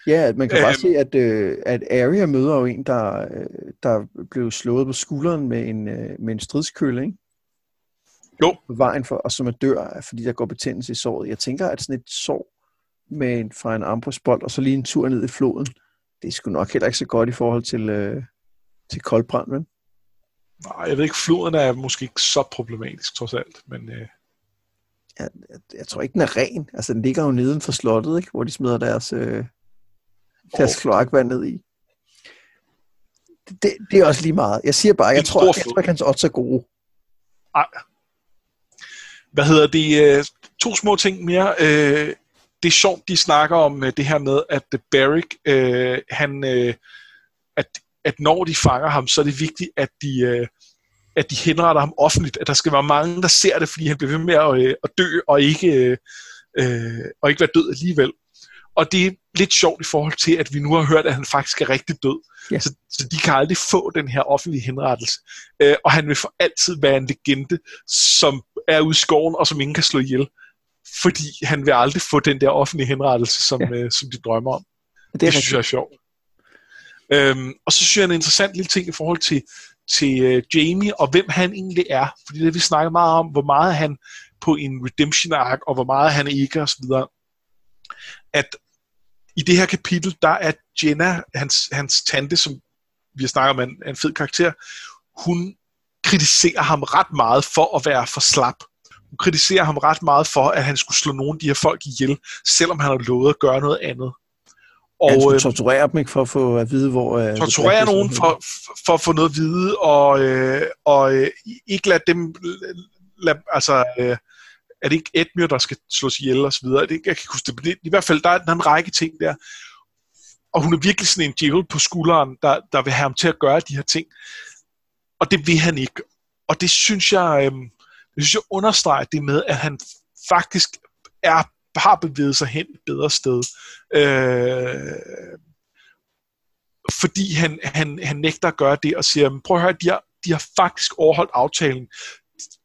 Ja, man kan bare øhm, se, at, øh, at Arya møder jo en, der, øh, der blev slået på skulderen med en, øh, med en stridskølle, ikke? Jo. På vejen for, og som er dør, fordi der går betændelse i såret. Jeg tænker, at sådan et sår med en, fra en armbrystbold, og så lige en tur ned i floden, det er sgu nok heller ikke så godt i forhold til, øh, til koldbrand, vel? Nej, jeg ved ikke, floden er måske ikke så problematisk, trods alt, men... Øh... Jeg, jeg, jeg tror ikke, den er ren. Altså, den ligger jo neden for slottet, ikke? hvor de smider deres, øh, deres kloakvand ned i. Det, det, er også lige meget. Jeg siger bare, jeg tror, jeg tror ikke, hans odds er gode. Nej. Hvad hedder det? Øh, to små ting mere. Øh, det er sjovt, de snakker om øh, det her med, at Barrick, han, at, at når de fanger ham, så er det vigtigt, at de, at de henretter ham offentligt. At der skal være mange, der ser det, fordi han bliver ved med at, at dø, og ikke, og ikke være død alligevel. Og det lidt sjovt i forhold til, at vi nu har hørt, at han faktisk er rigtig død. Ja. Så, så de kan aldrig få den her offentlige henrettelse. Øh, og han vil for altid være en legende, som er ude i skoven, og som ingen kan slå ihjel. Fordi han vil aldrig få den der offentlige henrettelse, som, ja. øh, som de drømmer om. Det, det synes jeg er sjovt. Øhm, og så synes jeg en interessant lille ting i forhold til, til uh, Jamie, og hvem han egentlig er. Fordi det vi snakker meget om, hvor meget han på en redemption arc, og hvor meget han ikke, og så videre. At i det her kapitel, der er Jenna, hans, hans tante, som vi har snakket om, en, en fed karakter, hun kritiserer ham ret meget for at være for slap. Hun kritiserer ham ret meget for, at han skulle slå nogle af de her folk ihjel, selvom han har lovet at gøre noget andet. Og, han skulle øh, torturere dem ikke for at få at vide, hvor... Uh, torturere nogen for, for at få noget at vide, og, øh, og øh, ikke lade dem... Lad, altså, øh, er det ikke Edmure, der skal slås ihjel og så videre? Det, jeg kan huske det, i hvert fald, der er, der er en række ting der. Og hun er virkelig sådan en djævel på skulderen, der, der vil have ham til at gøre de her ting. Og det vil han ikke. Og det synes jeg, øh, det synes jeg understreger det med, at han faktisk er, har bevæget sig hen et bedre sted. Øh, fordi han, han, han nægter at gøre det og siger, prøv at høre, de har, de har faktisk overholdt aftalen.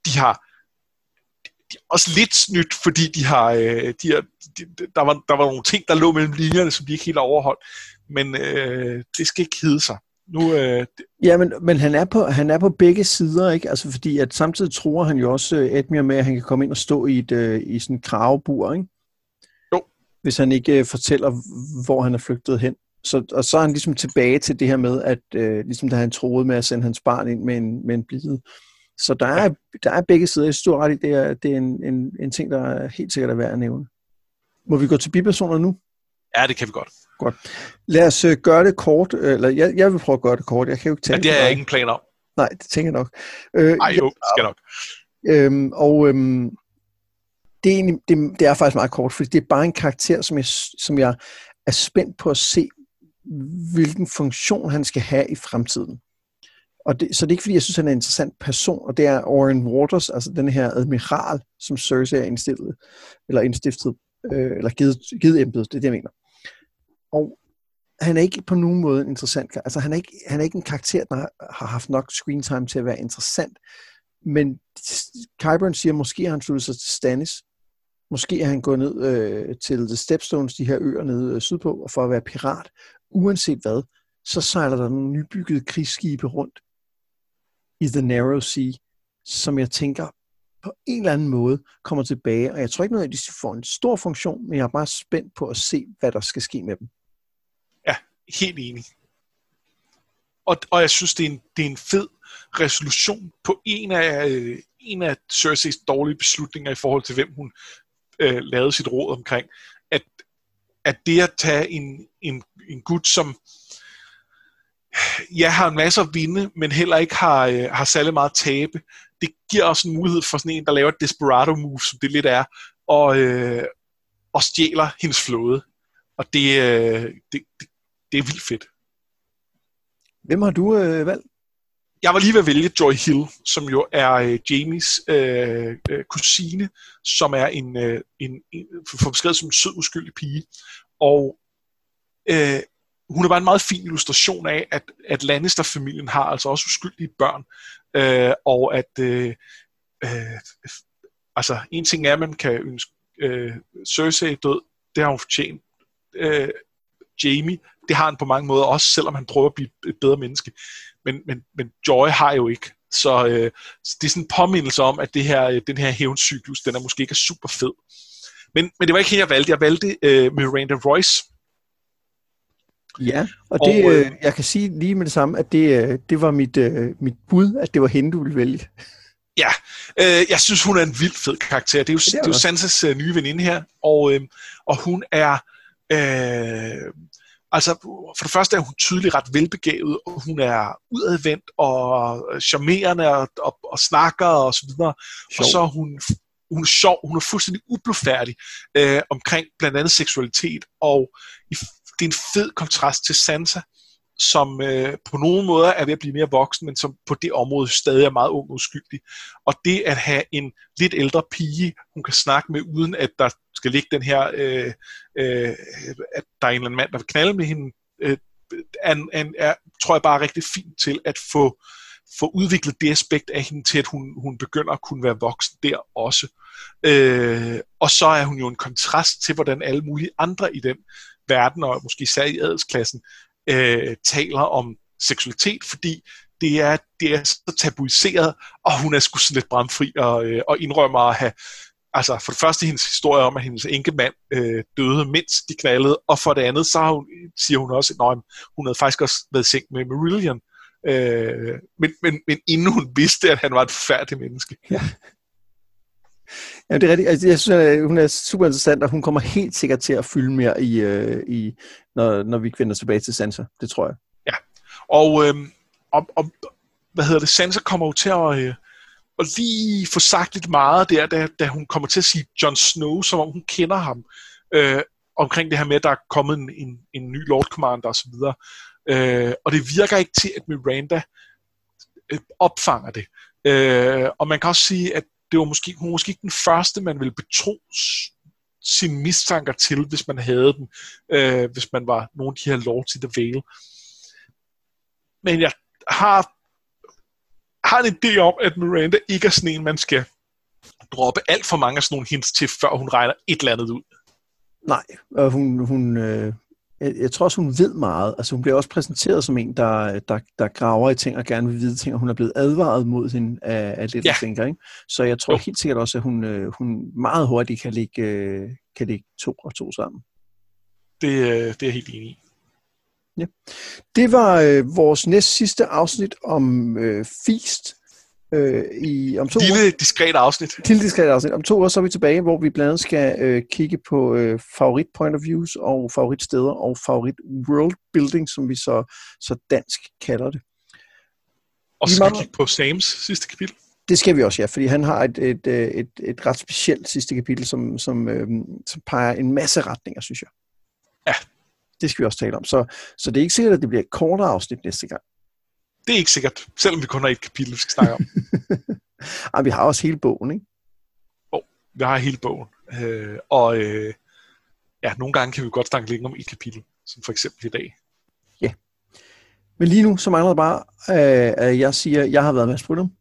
De har de er også lidt snydt, fordi de har, øh, de har de, der, var, der var nogle ting, der lå mellem linjerne, som de ikke helt har overholdt. Men øh, det skal ikke hedde sig. Nu, øh. Ja, men, men han, er på, han er på begge sider, ikke? Altså, fordi at samtidig tror han jo også øh, Edmure med, at han kan komme ind og stå i, et, øh, i sådan en kravbur, ikke? Jo. Hvis han ikke øh, fortæller, hvor han er flygtet hen. Så, og så er han ligesom tilbage til det her med, at øh, ligesom da han troede med at sende hans barn ind med en, med en blide. Så der er, der er begge sider. Jeg synes, ret i, det er, det er en, en, en ting, der er helt sikkert er værd at nævne. Må vi gå til bipersoner nu? Ja, det kan vi godt. Godt. Lad os uh, gøre det kort. Eller jeg, jeg vil prøve at gøre det kort. Jeg kan jo ikke tale ja, det har jeg ingen plan om. Nej, det tænker jeg nok. Øh, Ej, jo, det skal nok. Øhm, og øhm, det, er egentlig, det, det er faktisk meget kort, fordi det er bare en karakter, som jeg, som jeg er spændt på at se, hvilken funktion han skal have i fremtiden. Og det, så det er ikke, fordi jeg synes, han er en interessant person, og det er Oren Waters, altså den her admiral, som Cersei er indstillet, eller indstiftet, øh, eller givet, givet embedet, det er det, jeg mener. Og han er ikke på nogen måde en interessant Altså, han er ikke, han er ikke en karakter, der har haft nok screen time til at være interessant. Men Kyburn siger, måske har han sluttet sig til Stannis. Måske er han gået ned øh, til The Stepstones, de her øer nede øh, sydpå, for at være pirat. Uanset hvad, så sejler der nogle nybyggede krigsskibe rundt i The Narrow Sea, som jeg tænker på en eller anden måde kommer tilbage. Og jeg tror ikke nødvendigvis, de får en stor funktion, men jeg er bare spændt på at se, hvad der skal ske med dem. Ja, helt enig. Og, og jeg synes, det er, en, det er en fed resolution på en af, øh, en af Cerseis dårlige beslutninger i forhold til, hvem hun øh, lavede sit råd omkring. At, at det at tage en, en, en gut, som ja, har en masse at vinde, men heller ikke har, øh, har særlig meget at tabe, det giver også en mulighed for sådan en, der laver et desperado move, som det lidt er, og, øh, og stjæler hendes flåde. Og det, øh, det, det, det er vildt fedt. Hvem har du øh, valgt? Jeg var lige ved at vælge Joy Hill, som jo er øh, Jamies øh, øh, kusine, som er en, øh, en, en for beskrevet som en sød, uskyldig pige. Og øh, hun er bare en meget fin illustration af, at, at Lannister-familien har altså også uskyldige børn, øh, og at øh, øh, altså en ting er, at man kan ønske øh, Cersei død, det har hun fortjent. Øh, Jamie, det har han på mange måder også, selvom han prøver at blive et bedre menneske. Men, men, men Joy har jo ikke. Så, øh, så det er sådan en påmindelse om, at det her, øh, den her hævncyklus, den er måske ikke super fed. Men, men det var ikke her, jeg valgte. Jeg valgte øh, Miranda Royce, Ja, og, det, og øh, øh, jeg kan sige lige med det samme, at det, øh, det var mit, øh, mit bud, at det var hende, du ville vælge. Ja, øh, jeg synes, hun er en vildt fed karakter. Det er jo, det er, det er jo Sansas øh, nye veninde her, og, øh, og hun er... Øh, altså, for det første er hun tydeligt ret velbegavet, og hun er udadvendt og charmerende og, og, og snakker og så videre. Sjov. Og så er hun hun er sjov, hun er fuldstændig ublufærdig øh, omkring blandt andet seksualitet, og i det er en fed kontrast til Sansa, som øh, på nogle måder er ved at blive mere voksen, men som på det område stadig er meget ung og uskyldig. Og det at have en lidt ældre pige, hun kan snakke med, uden at der skal ligge den her, øh, øh, at der er en eller anden mand, der vil knalde med hende, øh, er, er, er, tror jeg bare er rigtig fint til at få, få udviklet det aspekt af hende til, at hun, hun begynder at kunne være voksen der også. Øh, og så er hun jo en kontrast til, hvordan alle mulige andre i den verden, og måske især i adelsklassen, øh, taler om seksualitet, fordi det er, det er så tabuiseret, og hun er sgu sådan lidt bramfri og, øh, og indrømmer at have, altså for det første hendes historie om, at hendes enkemand øh, døde, mens de knaldede, og for det andet, så hun, siger hun også, at hun havde faktisk også været seng med Marillion, øh, men, men, men inden hun vidste, at han var et færdigt menneske. Ja. Ja, det er rigtigt. Altså, jeg synes, at øh, hun er super interessant, og hun kommer helt sikkert til at fylde mere i, øh, i når, når vi vender tilbage til Sansa. Det tror jeg. Ja, og, øh, og, og hvad hedder det, Sansa kommer jo til at, øh, at lige få sagt lidt meget der, da, da hun kommer til at sige Jon Snow, som om hun kender ham, øh, omkring det her med, at der er kommet en, en, en ny Lord Commander osv. Øh, og det virker ikke til, at Miranda øh, opfanger det. Øh, og man kan også sige, at det var måske, hun var måske ikke den første, man ville betro sine mistanker til, hvis man havde dem, øh, hvis man var nogen af de her lords i The Vale. Men jeg har, har en idé om, at Miranda ikke er sådan en, man skal droppe alt for mange af sådan nogle hints til, før hun regner et eller andet ud. Nej, og hun, hun, øh, jeg, jeg tror også, hun ved meget. Altså, hun bliver også præsenteret som en, der, der, der graver i ting og gerne vil vide ting, og hun er blevet advaret mod hende af, af lidt, ja. tænker, ikke? Så jeg tror jo. helt sikkert også, at hun, øh, hun meget hurtigt kan lægge, øh, kan lægge to og to sammen. Det, øh, det er jeg helt enig i. Ja. Det var øh, vores næst sidste afsnit om øh, Feast. Øh, i, om to Lille, diskret afsnit. Lille diskret afsnit. Om to år så er vi tilbage, hvor vi blandt andet skal øh, kigge på øh, favorit point of views og favoritsteder og favorit world building, som vi så, så dansk kalder det. Og så skal vi kigge på Sams sidste kapitel. Det skal vi også, ja, fordi han har et, et, øh, et, et ret specielt sidste kapitel, som, som, øh, som peger en masse retninger, synes jeg. Ja. Det skal vi også tale om. Så, så det er ikke sikkert, at det bliver et kortere afsnit næste gang. Det er ikke sikkert, selvom vi kun har et kapitel, vi skal snakke om. <laughs> Ej, vi har også hele bogen, ikke? vi har hele bogen. Øh, og øh, ja, nogle gange kan vi godt snakke længere om et kapitel, som for eksempel i dag. Men lige nu, så mangler det bare, øh, at jeg siger, at jeg har været Mads Brydum.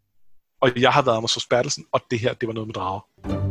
Og jeg har været Anders Bertelsen, og det her, det var noget med drager.